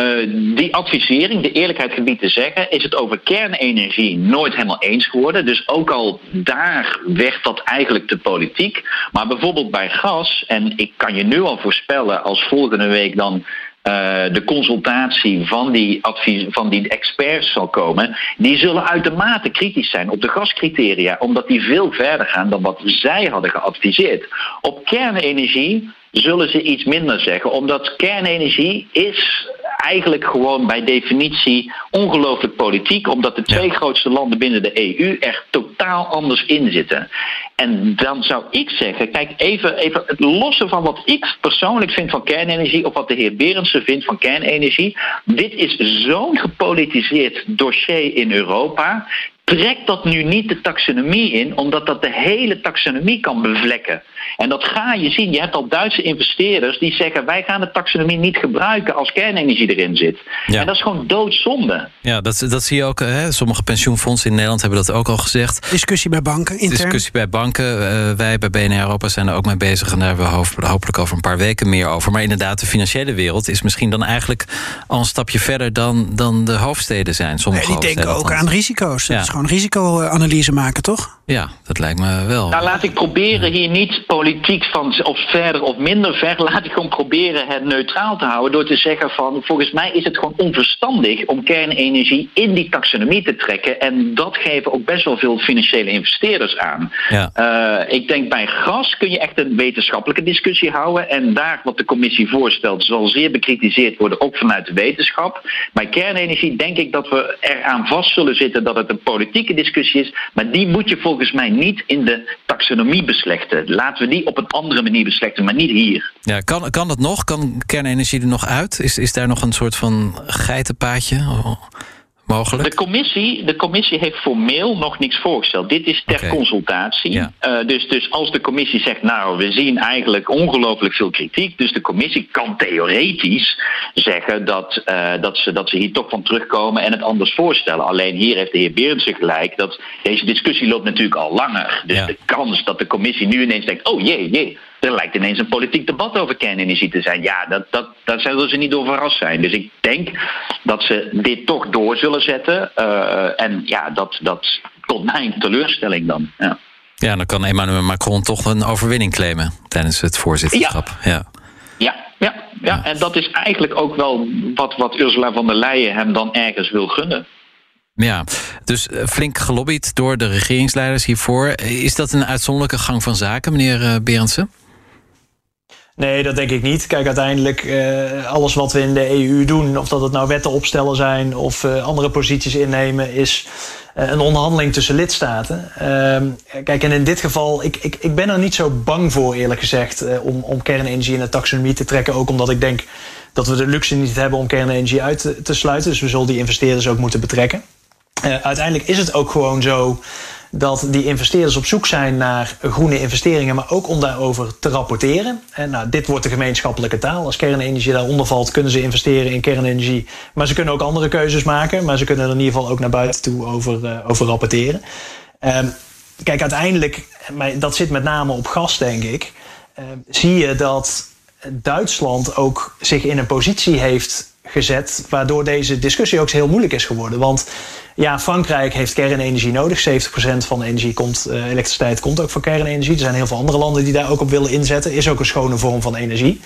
Uh, die advisering, de eerlijkheid gebied te zeggen, is het over kernenergie nooit helemaal eens geworden. Dus ook al daar werd dat eigenlijk te politiek. Maar bijvoorbeeld bij gas, en ik kan je nu al voorspellen als volgende week dan uh, de consultatie van die, advies, van die experts zal komen, die zullen uitermate kritisch zijn op de gascriteria, omdat die veel verder gaan dan wat zij hadden geadviseerd. Op kernenergie zullen ze iets minder zeggen, omdat kernenergie is eigenlijk gewoon bij definitie ongelooflijk politiek, omdat de twee grootste landen binnen de EU er totaal anders in zitten. En dan zou ik zeggen, kijk, even, even het lossen van wat ik persoonlijk vind van kernenergie, of wat de heer Berendsen vindt van kernenergie. Dit is zo'n gepolitiseerd dossier in Europa. Trek dat nu niet de taxonomie in, omdat dat de hele taxonomie kan bevlekken. En dat ga je zien. Je hebt al Duitse investeerders die zeggen: wij gaan de taxonomie niet gebruiken als kernenergie erin zit. Ja. En dat is gewoon doodzonde. Ja, dat, dat zie je ook. Hè? Sommige pensioenfondsen in Nederland hebben dat ook al gezegd. Discussie bij banken. Intern. Discussie bij banken. Uh, wij bij BNR Europa zijn er ook mee bezig. En daar hebben we hopelijk over een paar weken meer over. Maar inderdaad, de financiële wereld is misschien dan eigenlijk al een stapje verder dan, dan de hoofdsteden zijn. Sommige nee, die denken ook aan risico's. Ja. Gewoon risicoanalyse maken, toch? Ja, dat lijkt me wel. Nou, laat ik proberen hier niet politiek van of verder of minder ver. [laughs] Laat ik gewoon proberen het neutraal te houden. Door te zeggen van volgens mij is het gewoon onverstandig om kernenergie in die taxonomie te trekken. En dat geven ook best wel veel financiële investeerders aan. Ja. Uh, ik denk bij gas kun je echt een wetenschappelijke discussie houden. En daar wat de commissie voorstelt zal zeer bekritiseerd worden, ook vanuit de wetenschap. Bij kernenergie denk ik dat we eraan vast zullen zitten dat het een politieke discussie is. Maar die moet je volgens mij niet in de taxonomie beslechten. Laten we die op een andere manier beslechten, maar niet hier. Ja, kan, kan dat nog? Kan kernenergie er nog uit? Is, is daar nog een soort van geitenpaadje? Mogelijk? De commissie, de commissie heeft formeel nog niks voorgesteld. Dit is ter consultatie. Ja. Eh, dus, dus als de commissie zegt, nou, we zien eigenlijk ongelooflijk veel kritiek. Dus de commissie kan theoretisch zeggen dat, eh, dat, ze, dat ze hier toch van terugkomen en het anders voorstellen. Alleen hier heeft de heer Berendsen gelijk dat deze discussie loopt natuurlijk al langer. Dus Ja. de kans dat de commissie nu ineens denkt, oh jee, jee. Er lijkt ineens een politiek debat over kernenergie te zijn. Ja, dat, dat, daar zullen ze niet door verrast zijn. Dus ik denk dat ze dit toch door zullen zetten. Eh, en ja, dat, dat tot mijn teleurstelling dan. Ja. Ja, dan kan Emmanuel Macron toch een overwinning claimen tijdens het voorzitterschap. Ja. Ja, ja, ja, en dat is eigenlijk ook wel wat, wat Ursula von der Leyen hem dan ergens wil gunnen. Ja, dus eh, flink gelobbyd door de regeringsleiders hiervoor. Is dat een uitzonderlijke gang van zaken, meneer eh, Berendsen? Nee, dat denk ik niet. Kijk, uiteindelijk eh, alles wat we in de EU doen, of dat het nou wetten opstellen zijn of eh, andere posities innemen, is eh, een onderhandeling tussen lidstaten. Ehm, kijk, en in dit geval, ik, ik, ik ben er niet zo bang voor, eerlijk gezegd, om, om kernenergie in de taxonomie te trekken. Ook omdat ik denk dat we de luxe niet hebben om kernenergie uit te, te sluiten. Dus we zullen die investeerders ook moeten betrekken. Uiteindelijk is het ook gewoon zo dat die investeerders op zoek zijn naar groene investeringen, maar ook om daarover te rapporteren. En nou, dit wordt de gemeenschappelijke taal. Als kernenergie daaronder valt, kunnen ze investeren in kernenergie. Maar ze kunnen ook andere keuzes maken, maar ze kunnen er in ieder geval ook naar buiten toe over, eh, over rapporteren. Ehm, kijk, uiteindelijk, dat zit met name op gas, denk ik. ehm, zie je dat Duitsland ook zich in een positie heeft gezet, waardoor deze discussie ook heel moeilijk is geworden. Want ja, Frankrijk heeft kernenergie nodig. 70% van de energie komt, eh, elektriciteit komt ook van kernenergie. Er zijn heel veel andere landen die daar ook op willen inzetten. Is ook een schone vorm van energie.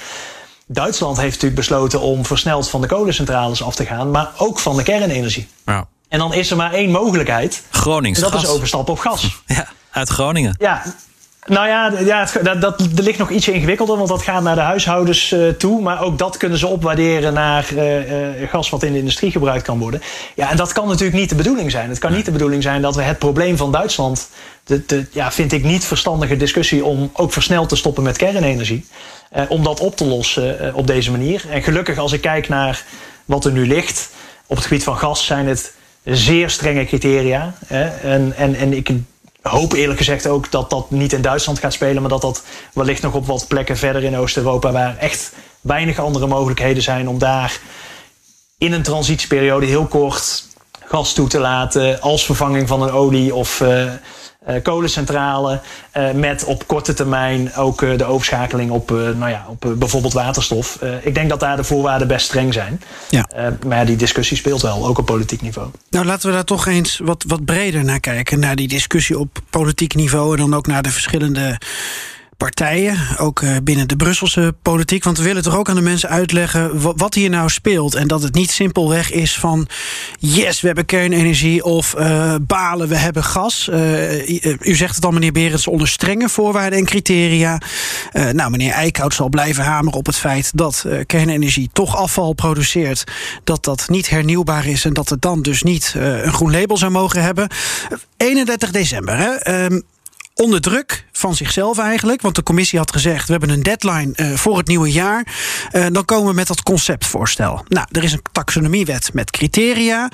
Duitsland heeft natuurlijk besloten om versneld van de kolencentrales af te gaan, maar ook van de kernenergie. Ja. En dan is er maar één mogelijkheid. Gronings En dat gas. is overstappen op gas. [laughs] Ja, uit Groningen. Ja, nou ja, ja dat, dat, er ligt nog ietsje ingewikkelder, want dat gaat naar de huishoudens eh, toe. Maar ook dat kunnen ze opwaarderen naar eh, eh, gas wat in de industrie gebruikt kan worden. Ja, en dat kan natuurlijk niet de bedoeling zijn. Het kan niet de bedoeling zijn dat we het probleem van Duitsland, de, de, ja, vind ik niet verstandige discussie om ook versneld te stoppen met kernenergie, om dat op te lossen op deze manier. En gelukkig als ik kijk naar wat er nu ligt, op het gebied van gas zijn het zeer strenge criteria. Hè? En, en, en ik hoop eerlijk gezegd ook dat dat niet in Duitsland gaat spelen, maar dat dat wellicht nog op wat plekken verder in Oost-Europa, waar echt weinig andere mogelijkheden zijn om daar in een transitieperiode heel kort gas toe te laten als vervanging van een olie- of eh, kolencentrale. eh, met op korte termijn ook eh, de overschakeling op, eh, nou ja, op eh, bijvoorbeeld waterstof. Eh, ik denk dat daar de voorwaarden best streng zijn. Ja. Eh, maar die discussie speelt wel, ook op politiek niveau. Nou, laten we daar toch eens wat, wat breder naar kijken. Naar die discussie op politiek niveau en dan ook naar de verschillende partijen, ook eh, binnen de Brusselse politiek. Want we willen toch ook aan de mensen uitleggen wa- wat hier nou speelt. En dat het niet simpelweg is van yes, we hebben kernenergie of eh, balen, we hebben gas. Eh, u- zegt het al, meneer Berends, onder strenge voorwaarden en criteria. Nou, meneer Eickhout zal blijven hameren op het feit dat kernenergie toch afval produceert. Dat dat niet hernieuwbaar is en dat het dan dus niet een groen label zou mogen hebben. 31 december, hè? Onder druk van zichzelf eigenlijk. Want de commissie had gezegd: we hebben een deadline eh, voor het nieuwe jaar. Eh, dan komen we met dat conceptvoorstel. Nou, er is een taxonomiewet met criteria.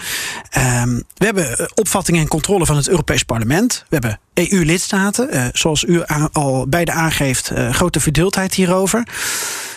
Ehm, we hebben eh, opvatting en controle van het Europees Parlement. We hebben EU-lidstaten. zoals u al beide aangeeft, grote verdeeldheid hierover.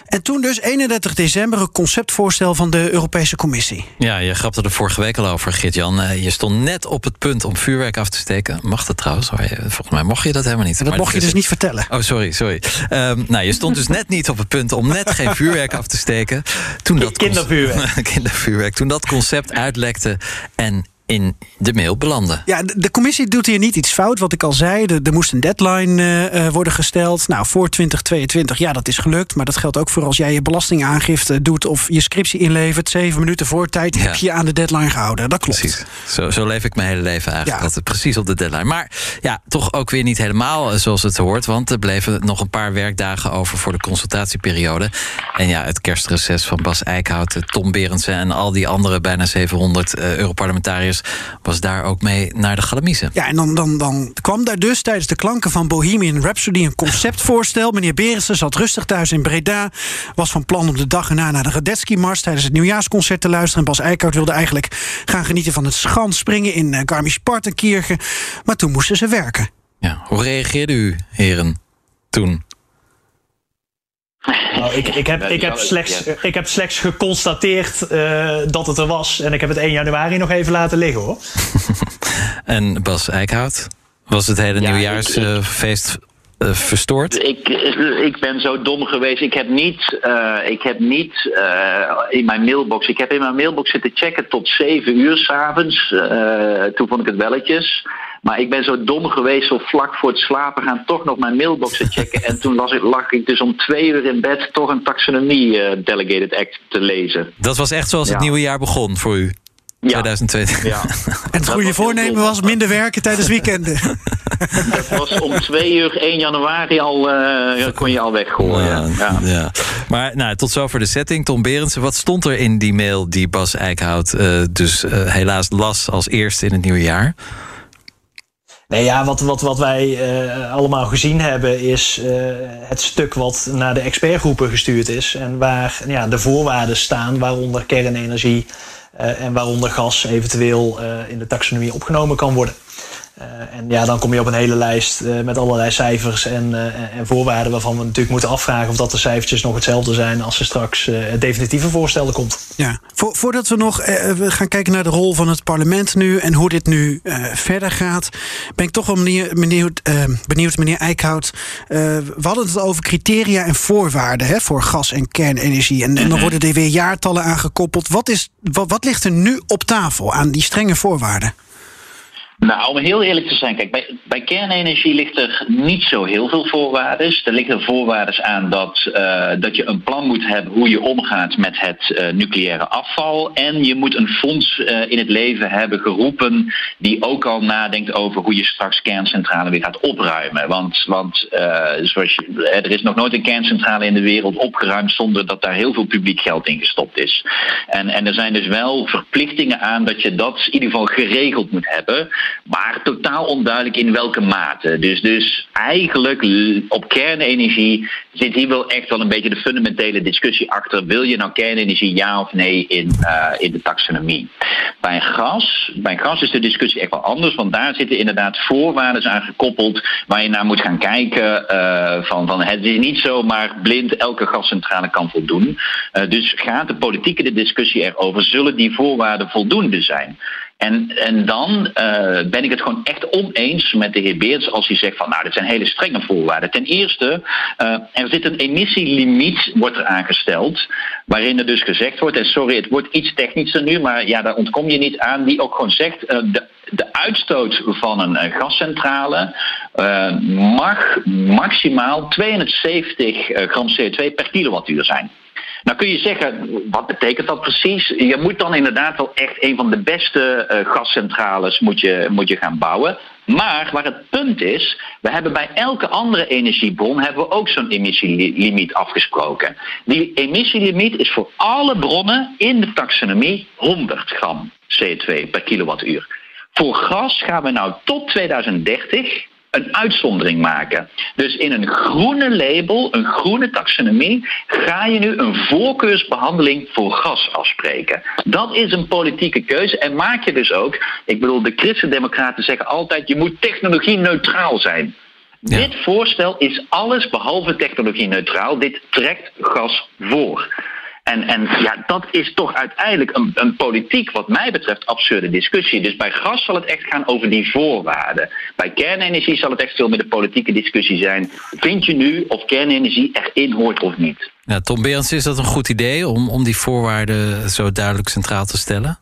En toen dus 31 december een conceptvoorstel van de Europese Commissie. Ja, je grapte er vorige week al over, Gert-Jan. Eh, je stond net op het punt om vuurwerk af te steken. Mag dat trouwens? Volgens mij mocht je dat helemaal niet. Dat Maar mocht je dus het. niet vertellen. Oh, sorry, sorry. Ehm, nou, je stond dus net niet op het punt om net geen vuurwerk af te steken. Toen dat Kindervuurwerk. [laughs] kindervuurwerk. Toen dat concept uitlekte en in de mail belandde. Ja, de, commissie doet hier niet iets fout. Wat ik al zei, er, er moest een deadline eh, eh, worden gesteld. Nou, voor 2022, ja, dat is gelukt. Maar dat geldt ook voor als jij je belastingaangifte doet... of je scriptie inlevert. Zeven minuten voor tijd Ja. heb je je aan de deadline gehouden. Dat klopt. Precies. Zo, zo leef ik mijn hele leven eigenlijk. Ja. Altijd precies op de deadline. Maar ja, toch ook weer niet helemaal eh, zoals het hoort. Want er bleven nog een paar werkdagen over voor de consultatieperiode. En ja, het kerstreces van Bas Eickhout, Tom Berendsen en al die andere bijna 700 eh, Europarlementariërs Was daar ook mee naar de Galamiezen. Ja, en dan, dan, dan kwam daar dus tijdens de klanken van Bohemian Rhapsody een conceptvoorstel. Meneer Berensen zat rustig thuis in Breda. Was van plan om de dag erna naar de Radetzky-mars tijdens het nieuwjaarsconcert te luisteren. En Bas Eickhout wilde eigenlijk gaan genieten van het schans springen in uh, Garmisch-Partenkirchen. Maar toen moesten ze werken. Ja, hoe reageerde u, heren, toen? Nou, ik, ik, heb, ik, heb slechts, ik heb slechts geconstateerd uh, dat het er was. En ik heb het 1 januari nog even laten liggen hoor. [laughs] en Bas Eickhout? Was het hele ja, nieuwjaarsfeest uh, verstoord? Ik, ik ben zo dom geweest. Ik heb niet, uh, ik heb niet in mijn mailbox. Ik heb in mijn mailbox zitten checken tot 7 uur s'avonds. toen vond ik het welletjes. Maar ik ben zo dom geweest om vlak voor het slapen gaan toch nog mijn mailbox te checken. en toen las ik, lag ik dus om twee uur in bed toch een taxonomie uh, delegated act te lezen. Dat was echt zoals het nieuwe jaar begon voor u? Ja. 2020. Ja. [laughs] En het goede voornemen was minder werken tijdens weekenden. [laughs] Dat was om twee uur 1 januari al, uh, kon je al weggooien. Ja, ja. Maar nou, tot zover de setting. Tom Berendsen, wat stond er in die mail die Bas Eickhout uh, dus uh, helaas las als eerste in het nieuwe jaar? Nee, ja, wat, wat, wat wij uh, allemaal gezien hebben is uh, het stuk wat naar de expertgroepen gestuurd is. En waar ja, de voorwaarden staan, waaronder kernenergie uh, en waaronder gas eventueel in de taxonomie opgenomen kan worden. Uh, en ja, dan kom je op een hele lijst uh, met allerlei cijfers en, uh, en, voorwaarden waarvan we natuurlijk moeten afvragen of dat de cijfertjes nog hetzelfde zijn als er straks het definitieve voorstel komt. Ja, Vo voordat we nog we gaan kijken naar de rol van het parlement nu en hoe dit nu verder gaat, ben ik toch wel benieuwd, benieuwd, benieuwd meneer Eickhout. we hadden het over criteria en voorwaarden hè, voor gas- en kernenergie. En, en, dan mhm. worden er weer jaartallen aangekoppeld. Wat, is, wat, wat ligt er nu op tafel aan die strenge voorwaarden? Nou, om heel eerlijk te zijn, kijk, bij, bij kernenergie ligt er niet zo heel veel voorwaarden. Er liggen voorwaarden aan dat, uh, dat je een plan moet hebben hoe je omgaat met het uh, nucleaire afval. En je moet een fonds uh, in het leven hebben geroepen die ook al nadenkt over hoe je straks kerncentrale weer gaat opruimen. Want, want zoals je, er is nog nooit een kerncentrale in de wereld opgeruimd zonder dat daar heel veel publiek geld in gestopt is. En, en er zijn dus wel verplichtingen aan dat je dat in ieder geval geregeld moet hebben. Maar totaal onduidelijk in welke mate. Dus, dus eigenlijk op kernenergie zit hier wel echt wel een beetje de fundamentele discussie achter. Wil je nou kernenergie ja of nee in, uh, in de taxonomie? Bij gas, bij gas is de discussie echt wel anders. Want daar zitten inderdaad voorwaarden aan gekoppeld waar je naar moet gaan kijken. Uh, van, van het is niet zomaar blind elke gascentrale kan voldoen. Uh, dus gaat de politieke de discussie erover. Zullen die voorwaarden voldoende zijn? En, en dan uh, ben ik het gewoon echt oneens met de heer Beers als hij zegt van nou, dit zijn hele strenge voorwaarden. Ten eerste, uh, er zit een emissielimiet, wordt er aangesteld, waarin er dus gezegd wordt, en sorry, het wordt iets technischer nu, maar ja, daar ontkom je niet aan, die ook gewoon zegt, uh, de, de uitstoot van een gascentrale mag maximaal 270 gram CO2 per kilowattuur zijn. Nou kun je zeggen, wat betekent dat precies? Je moet dan inderdaad wel echt een van de beste uh, gascentrales moet je, moet je gaan bouwen. Maar waar het punt is, we hebben bij elke andere energiebron hebben we ook zo'n emissielimiet afgesproken. Die emissielimiet is voor alle bronnen in de taxonomie 100 gram CO2 per kilowattuur. Voor gas gaan we nou tot 2030 een uitzondering maken. Dus in een groene label, een groene taxonomie, ga je nu een voorkeursbehandeling voor gas afspreken. Dat is een politieke keuze en maak je dus ook. Ik bedoel, de christendemocraten zeggen altijd: je moet technologie neutraal zijn. Dit voorstel is alles behalve technologie neutraal. Dit trekt gas voor. En, en ja, dat is toch uiteindelijk een, een politiek, wat mij betreft, absurde discussie. Dus bij gas zal het echt gaan over die voorwaarden. Bij kernenergie zal het echt veel meer de politieke discussie zijn. Vind je nu of kernenergie erin hoort of niet? Ja, Tom Berends, is dat een goed idee om, om die voorwaarden zo duidelijk centraal te stellen?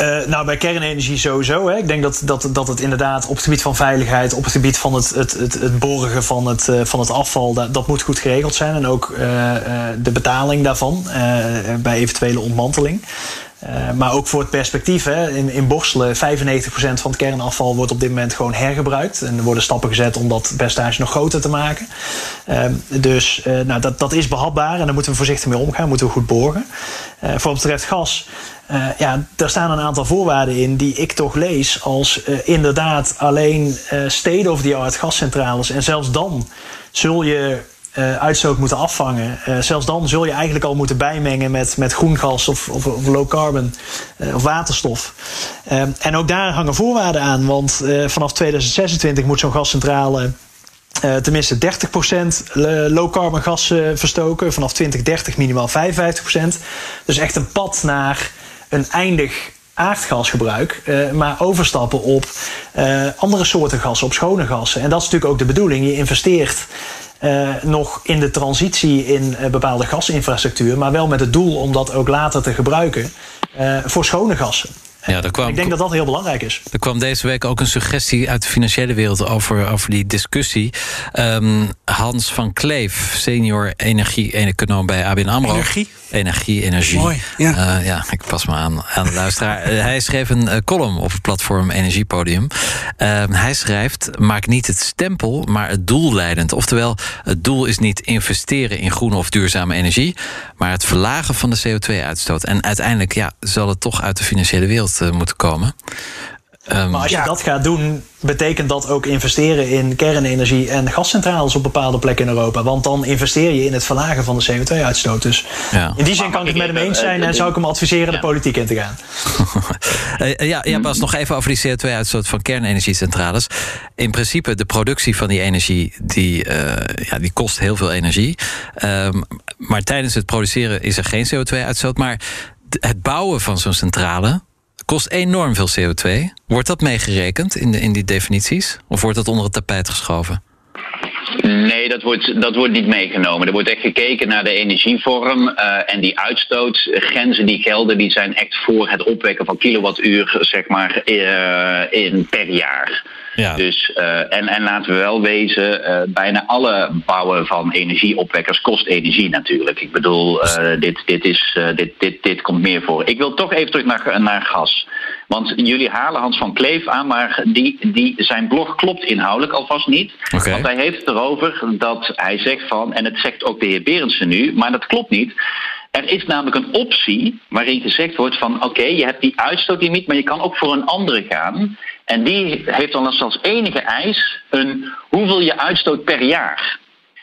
Uh, nou, bij kernenergie sowieso. Hè. Ik denk dat, dat, dat het inderdaad op het gebied van veiligheid, op het gebied van het, het, het, borgen van het, uh, van het afval, dat, dat moet goed geregeld zijn. En ook uh, de betaling daarvan bij eventuele ontmanteling. Uh, maar ook voor het perspectief. Hè. In, in Borselen, 95% van het kernafval wordt op dit moment gewoon hergebruikt. En er worden stappen gezet om dat percentage nog groter te maken. Uh, dus uh, nou, dat, dat is behapbaar en daar moeten we voorzichtig mee omgaan. Moeten we goed borgen. voor wat betreft gas. ja, daar staan een aantal voorwaarden in die ik toch lees als inderdaad alleen state-of-the-art gascentrales. En zelfs dan zul je uh, uitstoot moeten afvangen. Uh, zelfs dan zul je eigenlijk al moeten bijmengen met, met groen gas of, of, of low carbon uh, of waterstof. en ook daar hangen voorwaarden aan, want vanaf 2026 moet zo'n gascentrale. tenminste 30% low carbon gas verstoken. Vanaf 2030 minimaal 55%. Dus echt een pad naar een eindig aardgasgebruik, maar overstappen op andere soorten gassen, op schone gassen. En dat is natuurlijk ook de bedoeling. Je investeert nog in de transitie in uh, bepaalde gasinfrastructuur, maar wel met het doel om dat ook later te gebruiken uh, voor schone gassen. Ja, kwam, ik denk dat dat heel belangrijk is. Er kwam deze week ook een suggestie uit de financiële wereld over, over die discussie. Um, Hans van Kleef, senior energie-econoom bij ABN AMRO. Energie? Energie, energie. Mooi, ja. Uh, ja, ik pas me aan, aan de luisteraar. uh, [laughs] hij schreef een uh, column op het platform Energiepodium. Ehm, hij schrijft, maak niet het stempel, maar het doel leidend. Oftewel, het doel is niet investeren in groene of duurzame energie... maar het verlagen van de CO2-uitstoot. En uiteindelijk ja, zal het toch uit de financiële wereld uh, moeten komen. Um, maar als je ja. dat gaat doen, betekent dat ook investeren in kernenergie en gascentrales op bepaalde plekken in Europa. Want dan investeer je in het verlagen van de CO2-uitstoot. Dus ja. in die zin kan ik het met hem eens zijn en zou ik hem adviseren ja. de politiek in te gaan. [laughs] ja, ja, Bas, nog even over die CO2-uitstoot van kernenergiecentrales. In principe, de productie van die energie die, uh, ja, die kost heel veel energie. Um, maar tijdens het produceren is er geen CO2-uitstoot. Maar het bouwen van zo'n centrale kost enorm veel CO2. Wordt dat meegerekend in, de, in die definities? Of wordt dat onder het tapijt geschoven? Nee, dat wordt, dat wordt niet meegenomen. Er wordt echt gekeken naar de energievorm uh, en die uitstootgrenzen die gelden, die zijn echt voor het opwekken van kilowattuur zeg maar, uh, in, per jaar. Ja. Dus, uh, en, en laten we wel wezen, bijna alle bouwen van energieopwekkers kost energie natuurlijk. Ik bedoel, dit, dit, is, dit, dit, dit komt meer voor. Ik wil toch even terug naar, naar gas. Want jullie halen Hans van Kleef aan, maar die, die, zijn blog klopt inhoudelijk alvast niet. Okay. Want hij heeft het dat hij zegt van, en het zegt ook de heer Berendsen nu, maar dat klopt niet. Er is namelijk een optie waarin gezegd wordt van oké, je hebt die uitstootlimiet, maar je kan ook voor een andere gaan. En die heeft dan als enige eis een hoeveel je uitstoot per jaar.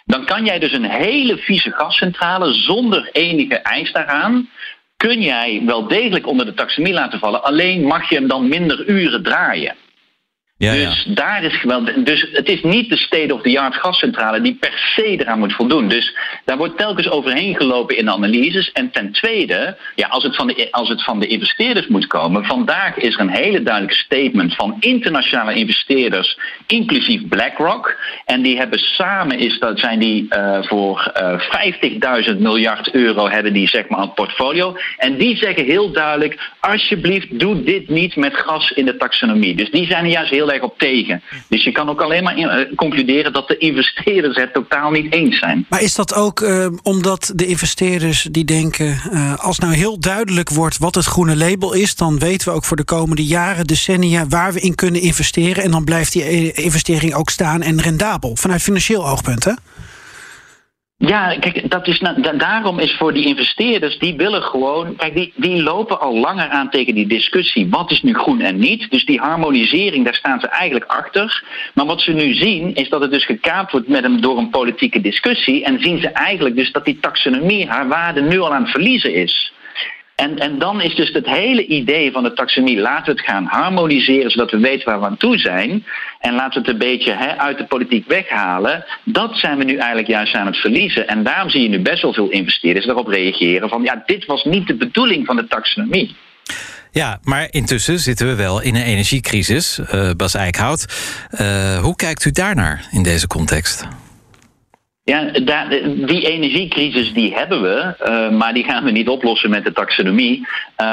Dan kan jij dus een hele vieze gascentrale zonder enige eis daaraan, kun jij wel degelijk onder de taxemie laten vallen. Alleen mag je hem dan minder uren draaien. Ja, dus ja. daar is geweld. Dus het is niet de state-of-the-art gascentrale die per se eraan moet voldoen. Dus daar wordt telkens overheen gelopen in analyses. En ten tweede, ja, als, het van de, als het van de investeerders moet komen, vandaag is er een hele duidelijke statement van internationale investeerders, inclusief BlackRock. En die hebben samen is dat zijn die uh, voor uh, 50.000 miljard euro hebben die zeg maar aan het portfolio. En die zeggen heel duidelijk: alsjeblieft, doe dit niet met gas in de taxonomie. Dus die zijn er juist heel op tegen. Dus je kan ook alleen maar uh, concluderen dat de investeerders het totaal niet eens zijn. Maar is dat ook uh, omdat de investeerders die denken: uh, als nou heel duidelijk wordt wat het groene label is, dan weten we ook voor de komende jaren, decennia waar we in kunnen investeren. En dan blijft die investering ook staan en rendabel vanuit financieel oogpunt, hè? Ja, kijk, dat is, da daarom is voor die investeerders, die willen gewoon, kijk, die, die lopen al langer aan tegen die discussie, wat is nu groen en niet. Dus die harmonisering, daar staan ze eigenlijk achter. Maar wat ze nu zien, is dat het dus gekaapt wordt met hem door een politieke discussie. En zien ze eigenlijk dus dat die taxonomie haar waarde nu al aan het verliezen is. En, en dan is dus het hele idee van de taxonomie, laten we het gaan harmoniseren zodat we weten waar we aan toe zijn. En laten we het een beetje uit de politiek weghalen. Dat zijn we nu eigenlijk juist aan het verliezen. En daarom zie je nu best wel veel investeerders daarop reageren van ja, dit was niet de bedoeling van de taxonomie. Ja, maar intussen zitten we wel in een energiecrisis. Uh, Bas Eickhout, uh, hoe kijkt u daarnaar in deze context? Ja, die energiecrisis die hebben we, uh, maar die gaan we niet oplossen met de taxonomie. Uh,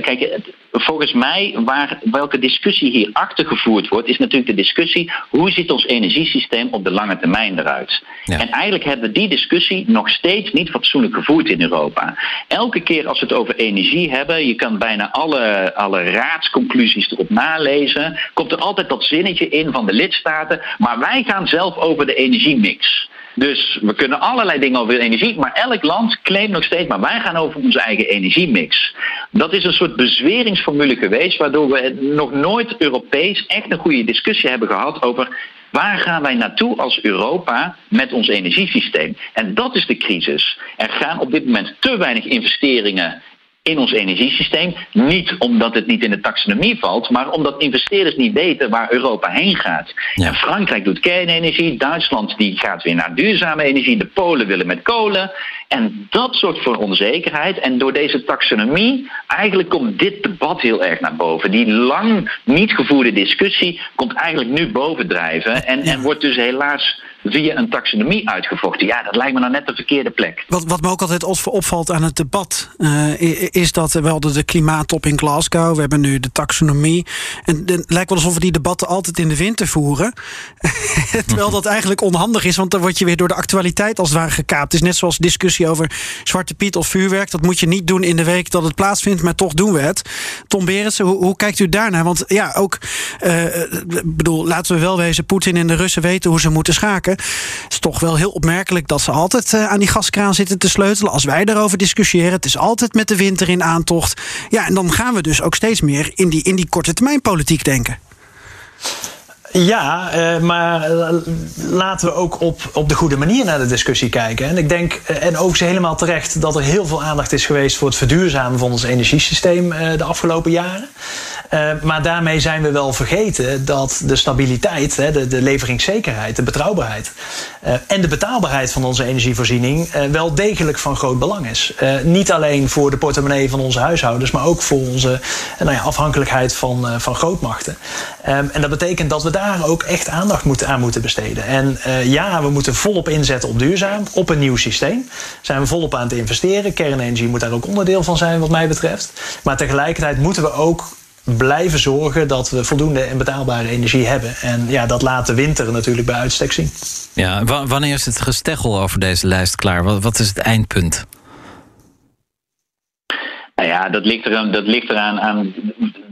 kijk, volgens mij, waar, welke discussie hier achter gevoerd wordt, is natuurlijk de discussie hoe ziet ons energiesysteem op de lange termijn eruit. En eigenlijk hebben we die discussie nog steeds niet fatsoenlijk gevoerd in Europa. Elke keer als we het over energie hebben, je kan bijna alle, alle raadsconclusies erop nalezen, komt er altijd dat zinnetje in van de lidstaten, maar wij gaan zelf over de energiemix. Dus we kunnen allerlei dingen over energie, maar elk land claimt nog steeds, maar wij gaan over onze eigen energiemix. Dat is een soort bezweringsformule geweest, waardoor we nog nooit Europees echt een goede discussie hebben gehad over Waar gaan wij naartoe als Europa met ons energiesysteem? En dat is de crisis. Er gaan op dit moment te weinig investeringen in ons energiesysteem. Niet omdat het niet in de taxonomie valt, maar omdat investeerders niet weten waar Europa heen gaat. En Frankrijk doet kernenergie, Duitsland die gaat weer naar duurzame energie, de Polen willen met kolen. En dat zorgt voor onzekerheid. En door deze taxonomie, eigenlijk komt dit debat heel erg naar boven. Die lang niet gevoerde discussie komt eigenlijk nu bovendrijven. En, en wordt dus helaas via een taxonomie uitgevochten. Ja, dat lijkt me nou net de verkeerde plek. Wat, wat me ook altijd opvalt aan het debat, uh, is dat we hadden de klimaattop in Glasgow, we hebben nu de taxonomie. En het lijkt wel alsof we die debatten altijd in de winter voeren. [laughs] Terwijl dat eigenlijk onhandig is, want dan word je weer door de actualiteit als het ware gekaapt. Het is net zoals discussie over Zwarte Piet of vuurwerk. Dat moet je niet doen in de week dat het plaatsvindt, maar toch doen we het. Tom Berendsen, hoe, kijkt u daarnaar? Want ja, ook, uh, bedoel, laten we wel wezen, Poetin en de Russen weten hoe ze moeten schaken. Het is toch wel heel opmerkelijk dat ze altijd uh, aan die gaskraan zitten te sleutelen. Als wij daarover discussiëren, het is altijd met de winter in aantocht. Ja, en dan gaan we dus ook steeds meer in die, in die korte termijn politiek denken. Ja, uh, maar laten we ook op, op de goede manier naar de discussie kijken. En ik denk, en ook helemaal terecht, dat er heel veel aandacht is geweest voor het verduurzamen van ons energiesysteem de afgelopen jaren. Uh, maar daarmee zijn we wel vergeten dat de stabiliteit, de, de leveringszekerheid, de betrouwbaarheid uh, en de betaalbaarheid van onze energievoorziening uh, wel degelijk van groot belang is. niet alleen voor de portemonnee van onze huishoudens, maar ook voor onze nou ja, afhankelijkheid van, van grootmachten. En dat betekent dat we daar ook echt aandacht moeten, aan moeten besteden. En ja, we moeten volop inzetten op duurzaam, op een nieuw systeem. Zijn we volop aan het investeren. Kernenergie moet daar ook onderdeel van zijn, wat mij betreft. Maar tegelijkertijd moeten we ook blijven zorgen dat we voldoende en betaalbare energie hebben. En ja, dat laat de winter natuurlijk bij uitstek zien. Ja, wanneer is het gesteggel over deze lijst klaar? Wat, wat is het eindpunt? Nou ja, dat ligt eraan, dat ligt eraan aan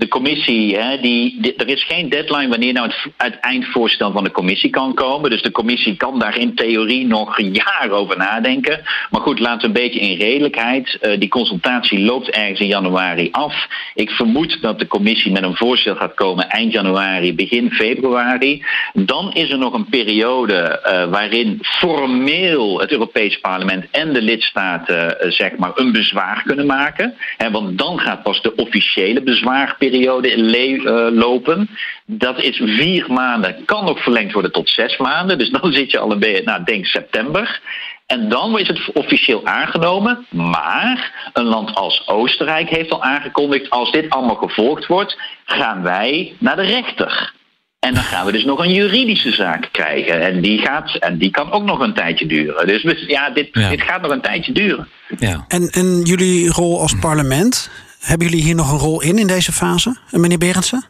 de commissie. Hè, die, er is geen deadline wanneer nou het, het, eindvoorstel van de commissie kan komen. Dus de commissie kan daar in theorie nog jaar over nadenken. Maar goed, laten we een beetje in redelijkheid. Uh, die consultatie loopt ergens in januari af. Ik vermoed dat de commissie met een voorstel gaat komen eind januari, begin februari. Dan is er nog een periode uh, waarin formeel het Europees Parlement en de lidstaten uh, zeg maar een bezwaar kunnen maken. He, want dan gaat pas de officiële bezwaarperiode uh, lopen. Dat is vier maanden, kan ook verlengd worden tot zes maanden. Dus dan zit je al een beetje, nou denk september. En dan is het officieel aangenomen. Maar een land als Oostenrijk heeft al aangekondigd: als dit allemaal gevolgd wordt, gaan wij naar de rechter. En dan gaan we dus nog een juridische zaak krijgen. En die, gaat, en die kan ook nog een tijdje duren. Dus ja, dit, ja. dit gaat nog een tijdje duren. Ja. En, en jullie rol als parlement, hebben jullie hier nog een rol in in deze fase, meneer Berendsen?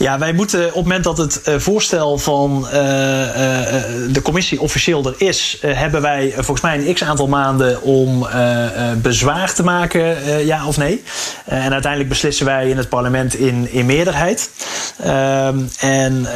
Ja, wij moeten op het moment dat het uh, voorstel van uh, uh, de commissie officieel er is, hebben wij volgens mij een x aantal maanden om bezwaar te maken, ja of nee. en uiteindelijk beslissen wij in het parlement in, in meerderheid. Ehm, en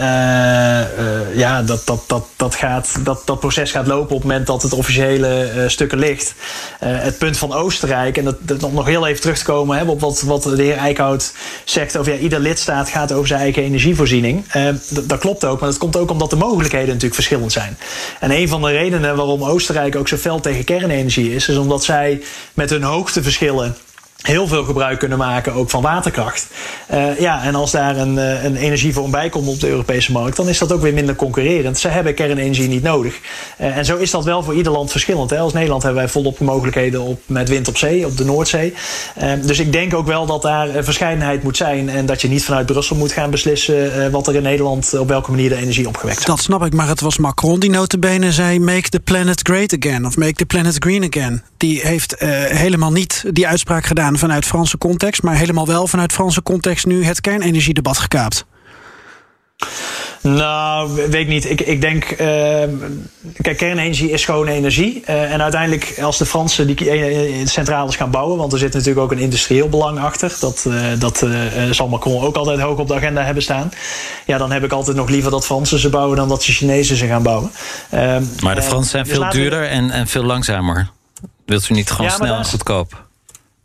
ja, dat, dat, dat, dat, gaat, dat, dat proces gaat lopen op het moment dat het officiële stukken ligt. het punt van Oostenrijk, en dat, dat nog heel even terug te komen hè, op wat, wat de heer Eickhout zegt over ja, ieder lidstaat gaat over zijn eigen energievoorziening. Uh, dat klopt ook, maar dat komt ook omdat de mogelijkheden natuurlijk verschillend zijn. En een van de redenen waarom Oostenrijk ook zo fel tegen kernenergie is, is omdat zij met hun hoogteverschillen heel veel gebruik kunnen maken, ook van waterkracht. Uh, ja, en als daar een, uh, een energievorm bij komt op de Europese markt, dan is dat ook weer minder concurrerend. Ze hebben kernenergie niet nodig. Uh, en zo is dat wel voor ieder land verschillend. Hè. Als Nederland hebben wij volop mogelijkheden op, met wind op zee, op de Noordzee. dus ik denk ook wel dat daar verscheidenheid moet zijn en dat je niet vanuit Brussel moet gaan beslissen wat er in Nederland, op welke manier de energie opgewekt wordt. Dat snap ik, maar het was Macron die notabene zei make the planet great again of make the planet green again. Die heeft helemaal niet die uitspraak gedaan vanuit Franse context, maar helemaal wel vanuit Franse context nu het kernenergiedebat gekaapt? Nou, weet ik niet. Ik, ik denk, uh, kijk, kernenergie is gewoon energie. Uh, en uiteindelijk, als de Fransen die uh, centrales gaan bouwen, want er zit natuurlijk ook een industrieel belang achter, dat, dat zal Macron ook altijd hoog op de agenda hebben staan. Ja, dan heb ik altijd nog liever dat Fransen ze bouwen dan dat de Chinezen ze gaan bouwen. Ehm, maar de Fransen zijn dus veel duurder en, en veel langzamer. Wilt u niet gewoon ja, snel en goedkoop?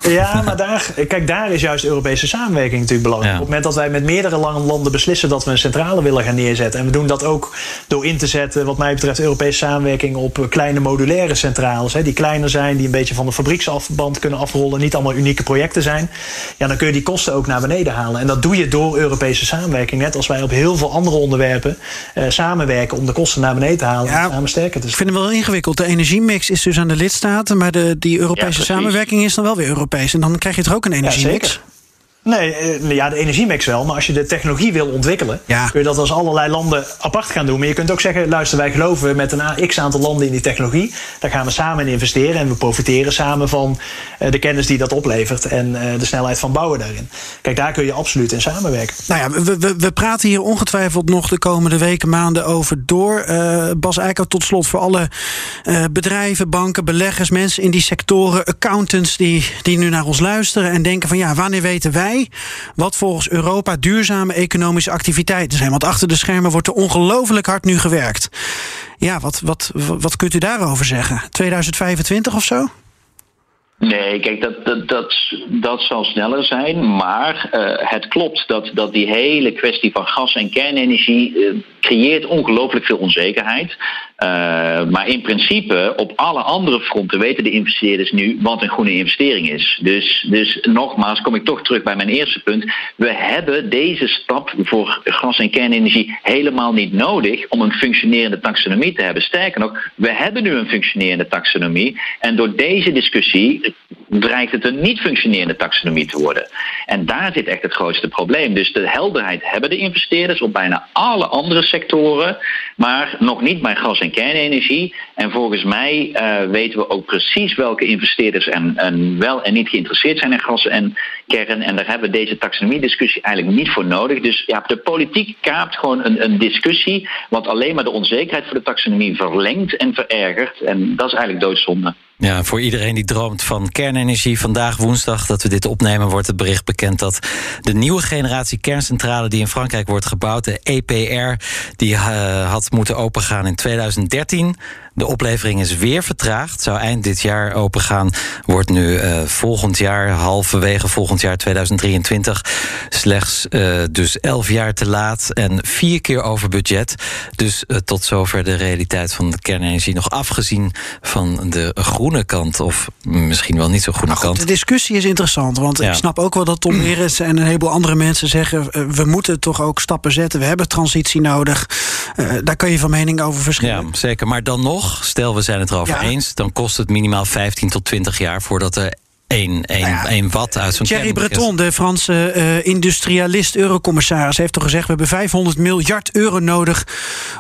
Ja, maar daar, kijk, daar is juist Europese samenwerking natuurlijk belangrijk. Op het moment dat wij met meerdere landen beslissen dat we een centrale willen gaan neerzetten. En we doen dat ook door in te zetten, wat mij betreft, Europese samenwerking op kleine modulaire centrales. Hè, die kleiner zijn, die een beetje van de fabrieksafband kunnen afrollen. Niet allemaal unieke projecten zijn. Ja, dan kun je die kosten ook naar beneden halen. En dat doe je door Europese samenwerking. Net als wij op heel veel andere onderwerpen eh, samenwerken om de kosten naar beneden te halen. Ja, en samen sterker te zijn. Ik vind het wel ingewikkeld. De energiemix is dus aan de lidstaten, maar de, die Europese samenwerking is dan wel weer Europees. En dan krijg je toch ook een energiemix? Ja, Nee, eh, ja, de energiemix wel. Maar als je de technologie wil ontwikkelen, kun je dat als allerlei landen apart gaan doen. Maar je kunt ook zeggen, luister, wij geloven met een x aantal landen in die technologie. Daar gaan we samen in investeren. En we profiteren samen van eh, de kennis die dat oplevert. En eh, de snelheid van bouwen daarin. Kijk, daar kun je absoluut in samenwerken. Nou ja, we, we, we praten hier ongetwijfeld nog de komende weken, maanden over door. Bas Eickhout, tot slot voor alle bedrijven, banken, beleggers, mensen in die sectoren, accountants die, die nu naar ons luisteren en denken van ja, wanneer weten wij wat volgens Europa duurzame economische activiteiten zijn. Want achter de schermen wordt er ongelooflijk hard nu gewerkt. Ja, wat, wat, wat kunt u daarover zeggen? 2025 of zo? Nee, kijk, dat, dat, dat, dat zal sneller zijn. Maar uh, het klopt dat, dat die hele kwestie van gas- en kernenergie uh, creëert ongelooflijk veel onzekerheid. Uh, maar in principe, op alle andere fronten weten de investeerders nu wat een groene investering is. Dus, dus nogmaals, kom ik toch terug bij mijn eerste punt. We hebben deze stap voor gas- en kernenergie helemaal niet nodig om een functionerende taxonomie te hebben. Sterker nog, we hebben nu een functionerende taxonomie. En door deze discussie dreigt het een niet functionerende taxonomie te worden. En daar zit echt het grootste probleem. Dus de helderheid hebben de investeerders op bijna alle andere sectoren, maar nog niet bij gas- en kernenergie. En volgens mij uh, weten we ook precies welke investeerders en, en, wel en niet geïnteresseerd zijn in gas en kern. En daar hebben we deze taxonomie-discussie eigenlijk niet voor nodig. Dus ja, de politiek kaapt gewoon een, een discussie, wat alleen maar de onzekerheid voor de taxonomie verlengt en verergert. En dat is eigenlijk doodzonde. Ja, voor iedereen die droomt van kernenergie. Vandaag woensdag dat we dit opnemen wordt het bericht bekend dat de nieuwe generatie kerncentrale die in Frankrijk wordt gebouwd, de EPR, die uh, had moeten opengaan in 2013. De oplevering is weer vertraagd. Zou eind dit jaar opengaan. Wordt nu uh, volgend jaar, halverwege volgend jaar 2023. Slechts uh, dus elf jaar te laat en vier keer over budget. Dus uh, tot zover de realiteit van de kernenergie. Nog afgezien van de groene kant. Of misschien wel niet zo groene goed, kant. De discussie is interessant. Want ja. ik snap ook wel dat Tom [clears throat] en een heleboel andere mensen zeggen... we moeten toch ook stappen zetten. We hebben transitie nodig. daar kan je van mening over verschillen. Ja, zeker. Maar dan nog stel we zijn het erover ja. eens, dan kost het minimaal 15 tot 20 jaar voordat er 1, 1, nou ja, 1 watt uit zo'n Thierry Breton, de Franse uh, industrialist, eurocommissaris, heeft toch gezegd: we hebben 500 miljard euro nodig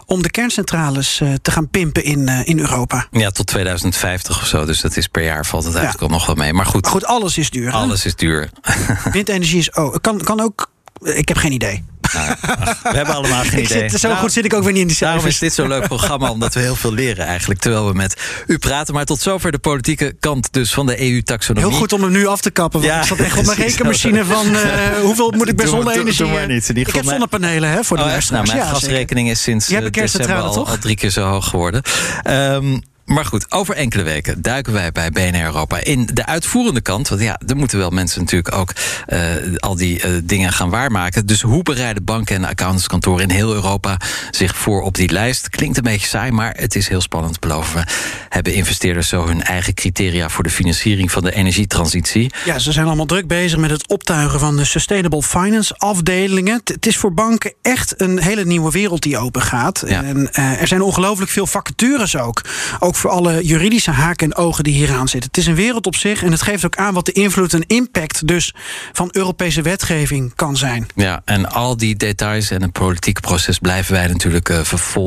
om de kerncentrales uh, te gaan pimpen in, uh, in Europa. Ja, tot 2050 of zo. Dus dat is per jaar valt het eigenlijk ja. al nog wel mee. Maar goed, maar goed alles is duur. Alles hè? is duur. [laughs] Windenergie is. Oh, kan, kan ook. Ik heb geen idee. Nou, we hebben allemaal geen idee. Zit, zo nou, goed zit ik ook weer niet in die cijfers. Daarom is dit zo'n leuk programma, omdat we heel veel leren eigenlijk... terwijl we met u praten. Maar tot zover de politieke kant dus van de EU-taxonomie. Heel goed om hem nu af te kappen. Want ja, ik zat echt op mijn rekenmachine van... Uh, [laughs] hoeveel moet ik bij zonne-energie... Doe maar niet. Ik heb zonnepanelen hè, voor de oh, luisteraars. Nou, mijn ja, gasrekening is sinds december al, al, drie keer zo hoog geworden. Um, maar goed, over enkele weken duiken wij bij BNR Europa in de uitvoerende kant. Want ja, er moeten wel mensen natuurlijk ook uh, al die uh, dingen gaan waarmaken. Dus hoe bereiden banken en accountantskantoren in heel Europa zich voor op die lijst? Klinkt een beetje saai, maar het is heel spannend, beloven we. Hebben investeerders zo hun eigen criteria voor de financiering van de energietransitie? Ja, ze zijn allemaal druk bezig met het optuigen van de Sustainable Finance afdelingen. Het is voor banken echt een hele nieuwe wereld die open gaat. Ja. En uh, er zijn ongelooflijk veel vacatures ook. Ook voor alle juridische haken en ogen die hieraan zitten. Het is een wereld op zich en het geeft ook aan wat de invloed en impact dus van Europese wetgeving kan zijn. Ja, en al die details en het politieke proces blijven wij natuurlijk uh,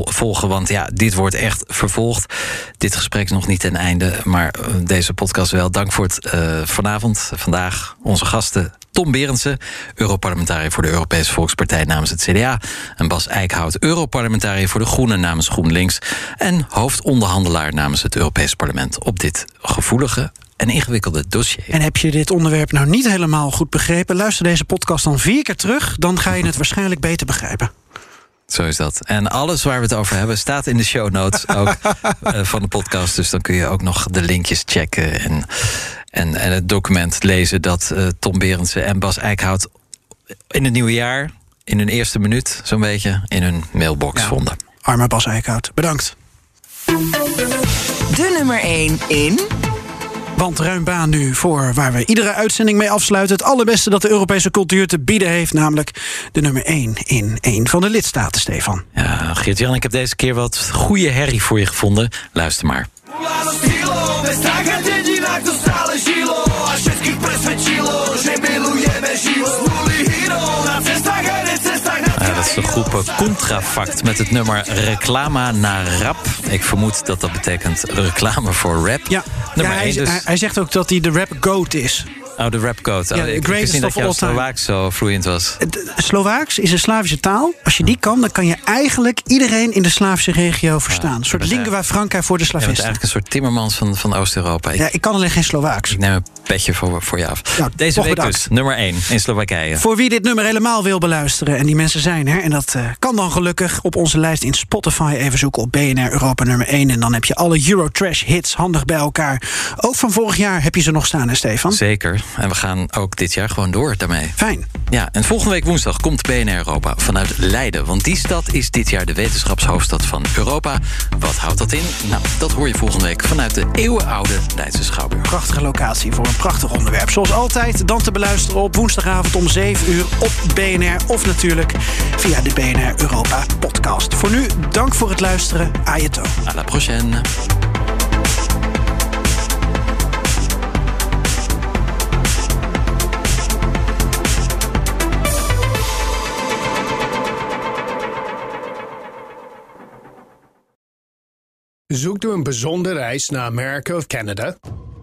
volgen. Want ja, dit wordt echt vervolgd. Dit gesprek is nog niet ten einde, maar uh, deze podcast wel. Dank voor het uh, vanavond, vandaag, onze gasten. Tom Berendsen, Europarlementariër voor de Europese Volkspartij namens het CDA. En Bas Eickhout, Europarlementariër voor de Groenen namens GroenLinks. En hoofdonderhandelaar namens het Europees Parlement op dit gevoelige en ingewikkelde dossier. En heb je dit onderwerp nou niet helemaal goed begrepen? Luister deze podcast dan vier keer terug, dan ga je het waarschijnlijk beter begrijpen. Zo is dat. En alles waar we het over hebben staat in de show notes ook uh, [laughs] van de podcast. Dus dan kun je ook nog de linkjes checken en, en, en het document lezen dat uh, Tom Berendsen en Bas Eickhout in het nieuwe jaar, in hun eerste minuut zo'n beetje, in hun mailbox ja. vonden. Arme Bas Eickhout, bedankt. De nummer 1 in. Want ruim baan nu voor waar we iedere uitzending mee afsluiten. Het allerbeste dat de Europese cultuur te bieden heeft. Namelijk de nummer 1 in een van de lidstaten, Stefan. Ja, Geert-Jan, ik heb deze keer wat goede herrie voor je gevonden. Luister maar. Is de groep Contrafact met het nummer Reclama naar Rap. Ik vermoed dat dat betekent reclame voor rap. Ja, ja hij, dus... hij, zegt ook dat hij de rap goat is. Oh, de rap. Ja, oh, ik wist niet dat jouw Slovaaks zo vloeiend was. Slovaaks is een Slavische taal. Als je die kan, dan kan je eigenlijk iedereen in de Slavische regio verstaan. een soort lingua franca voor de Slavisten. Je bent eigenlijk een soort Timmermans van, van Oost-Europa. Ja, ik kan alleen geen Slovaaks. Ik neem een petje voor, voor je af. Deze week dus, nummer 1 in Slowakije. Voor wie dit nummer helemaal wil beluisteren, en die mensen zijn er... en dat uh, kan dan gelukkig op onze lijst in Spotify even zoeken op BNR Europa nummer 1... en dan heb je alle Eurotrash hits handig bij elkaar. Ook van vorig jaar heb je ze nog staan, hè Stefan? Zeker. En we gaan ook dit jaar gewoon door daarmee. Fijn. Ja, en volgende week woensdag komt BNR Europa vanuit Leiden. Want die stad is dit jaar de wetenschapshoofdstad van Europa. Wat houdt dat in? Nou, dat hoor je volgende week vanuit de eeuwenoude Leidse Schouwburg. Prachtige locatie voor een prachtig onderwerp. Zoals altijd dan te beluisteren op woensdagavond om 7 uur op BNR. Of natuurlijk via de BNR Europa podcast. Voor nu, dank voor het luisteren. Ajeto. À la prochaine. Zoekt u een bijzondere reis naar Amerika of Canada?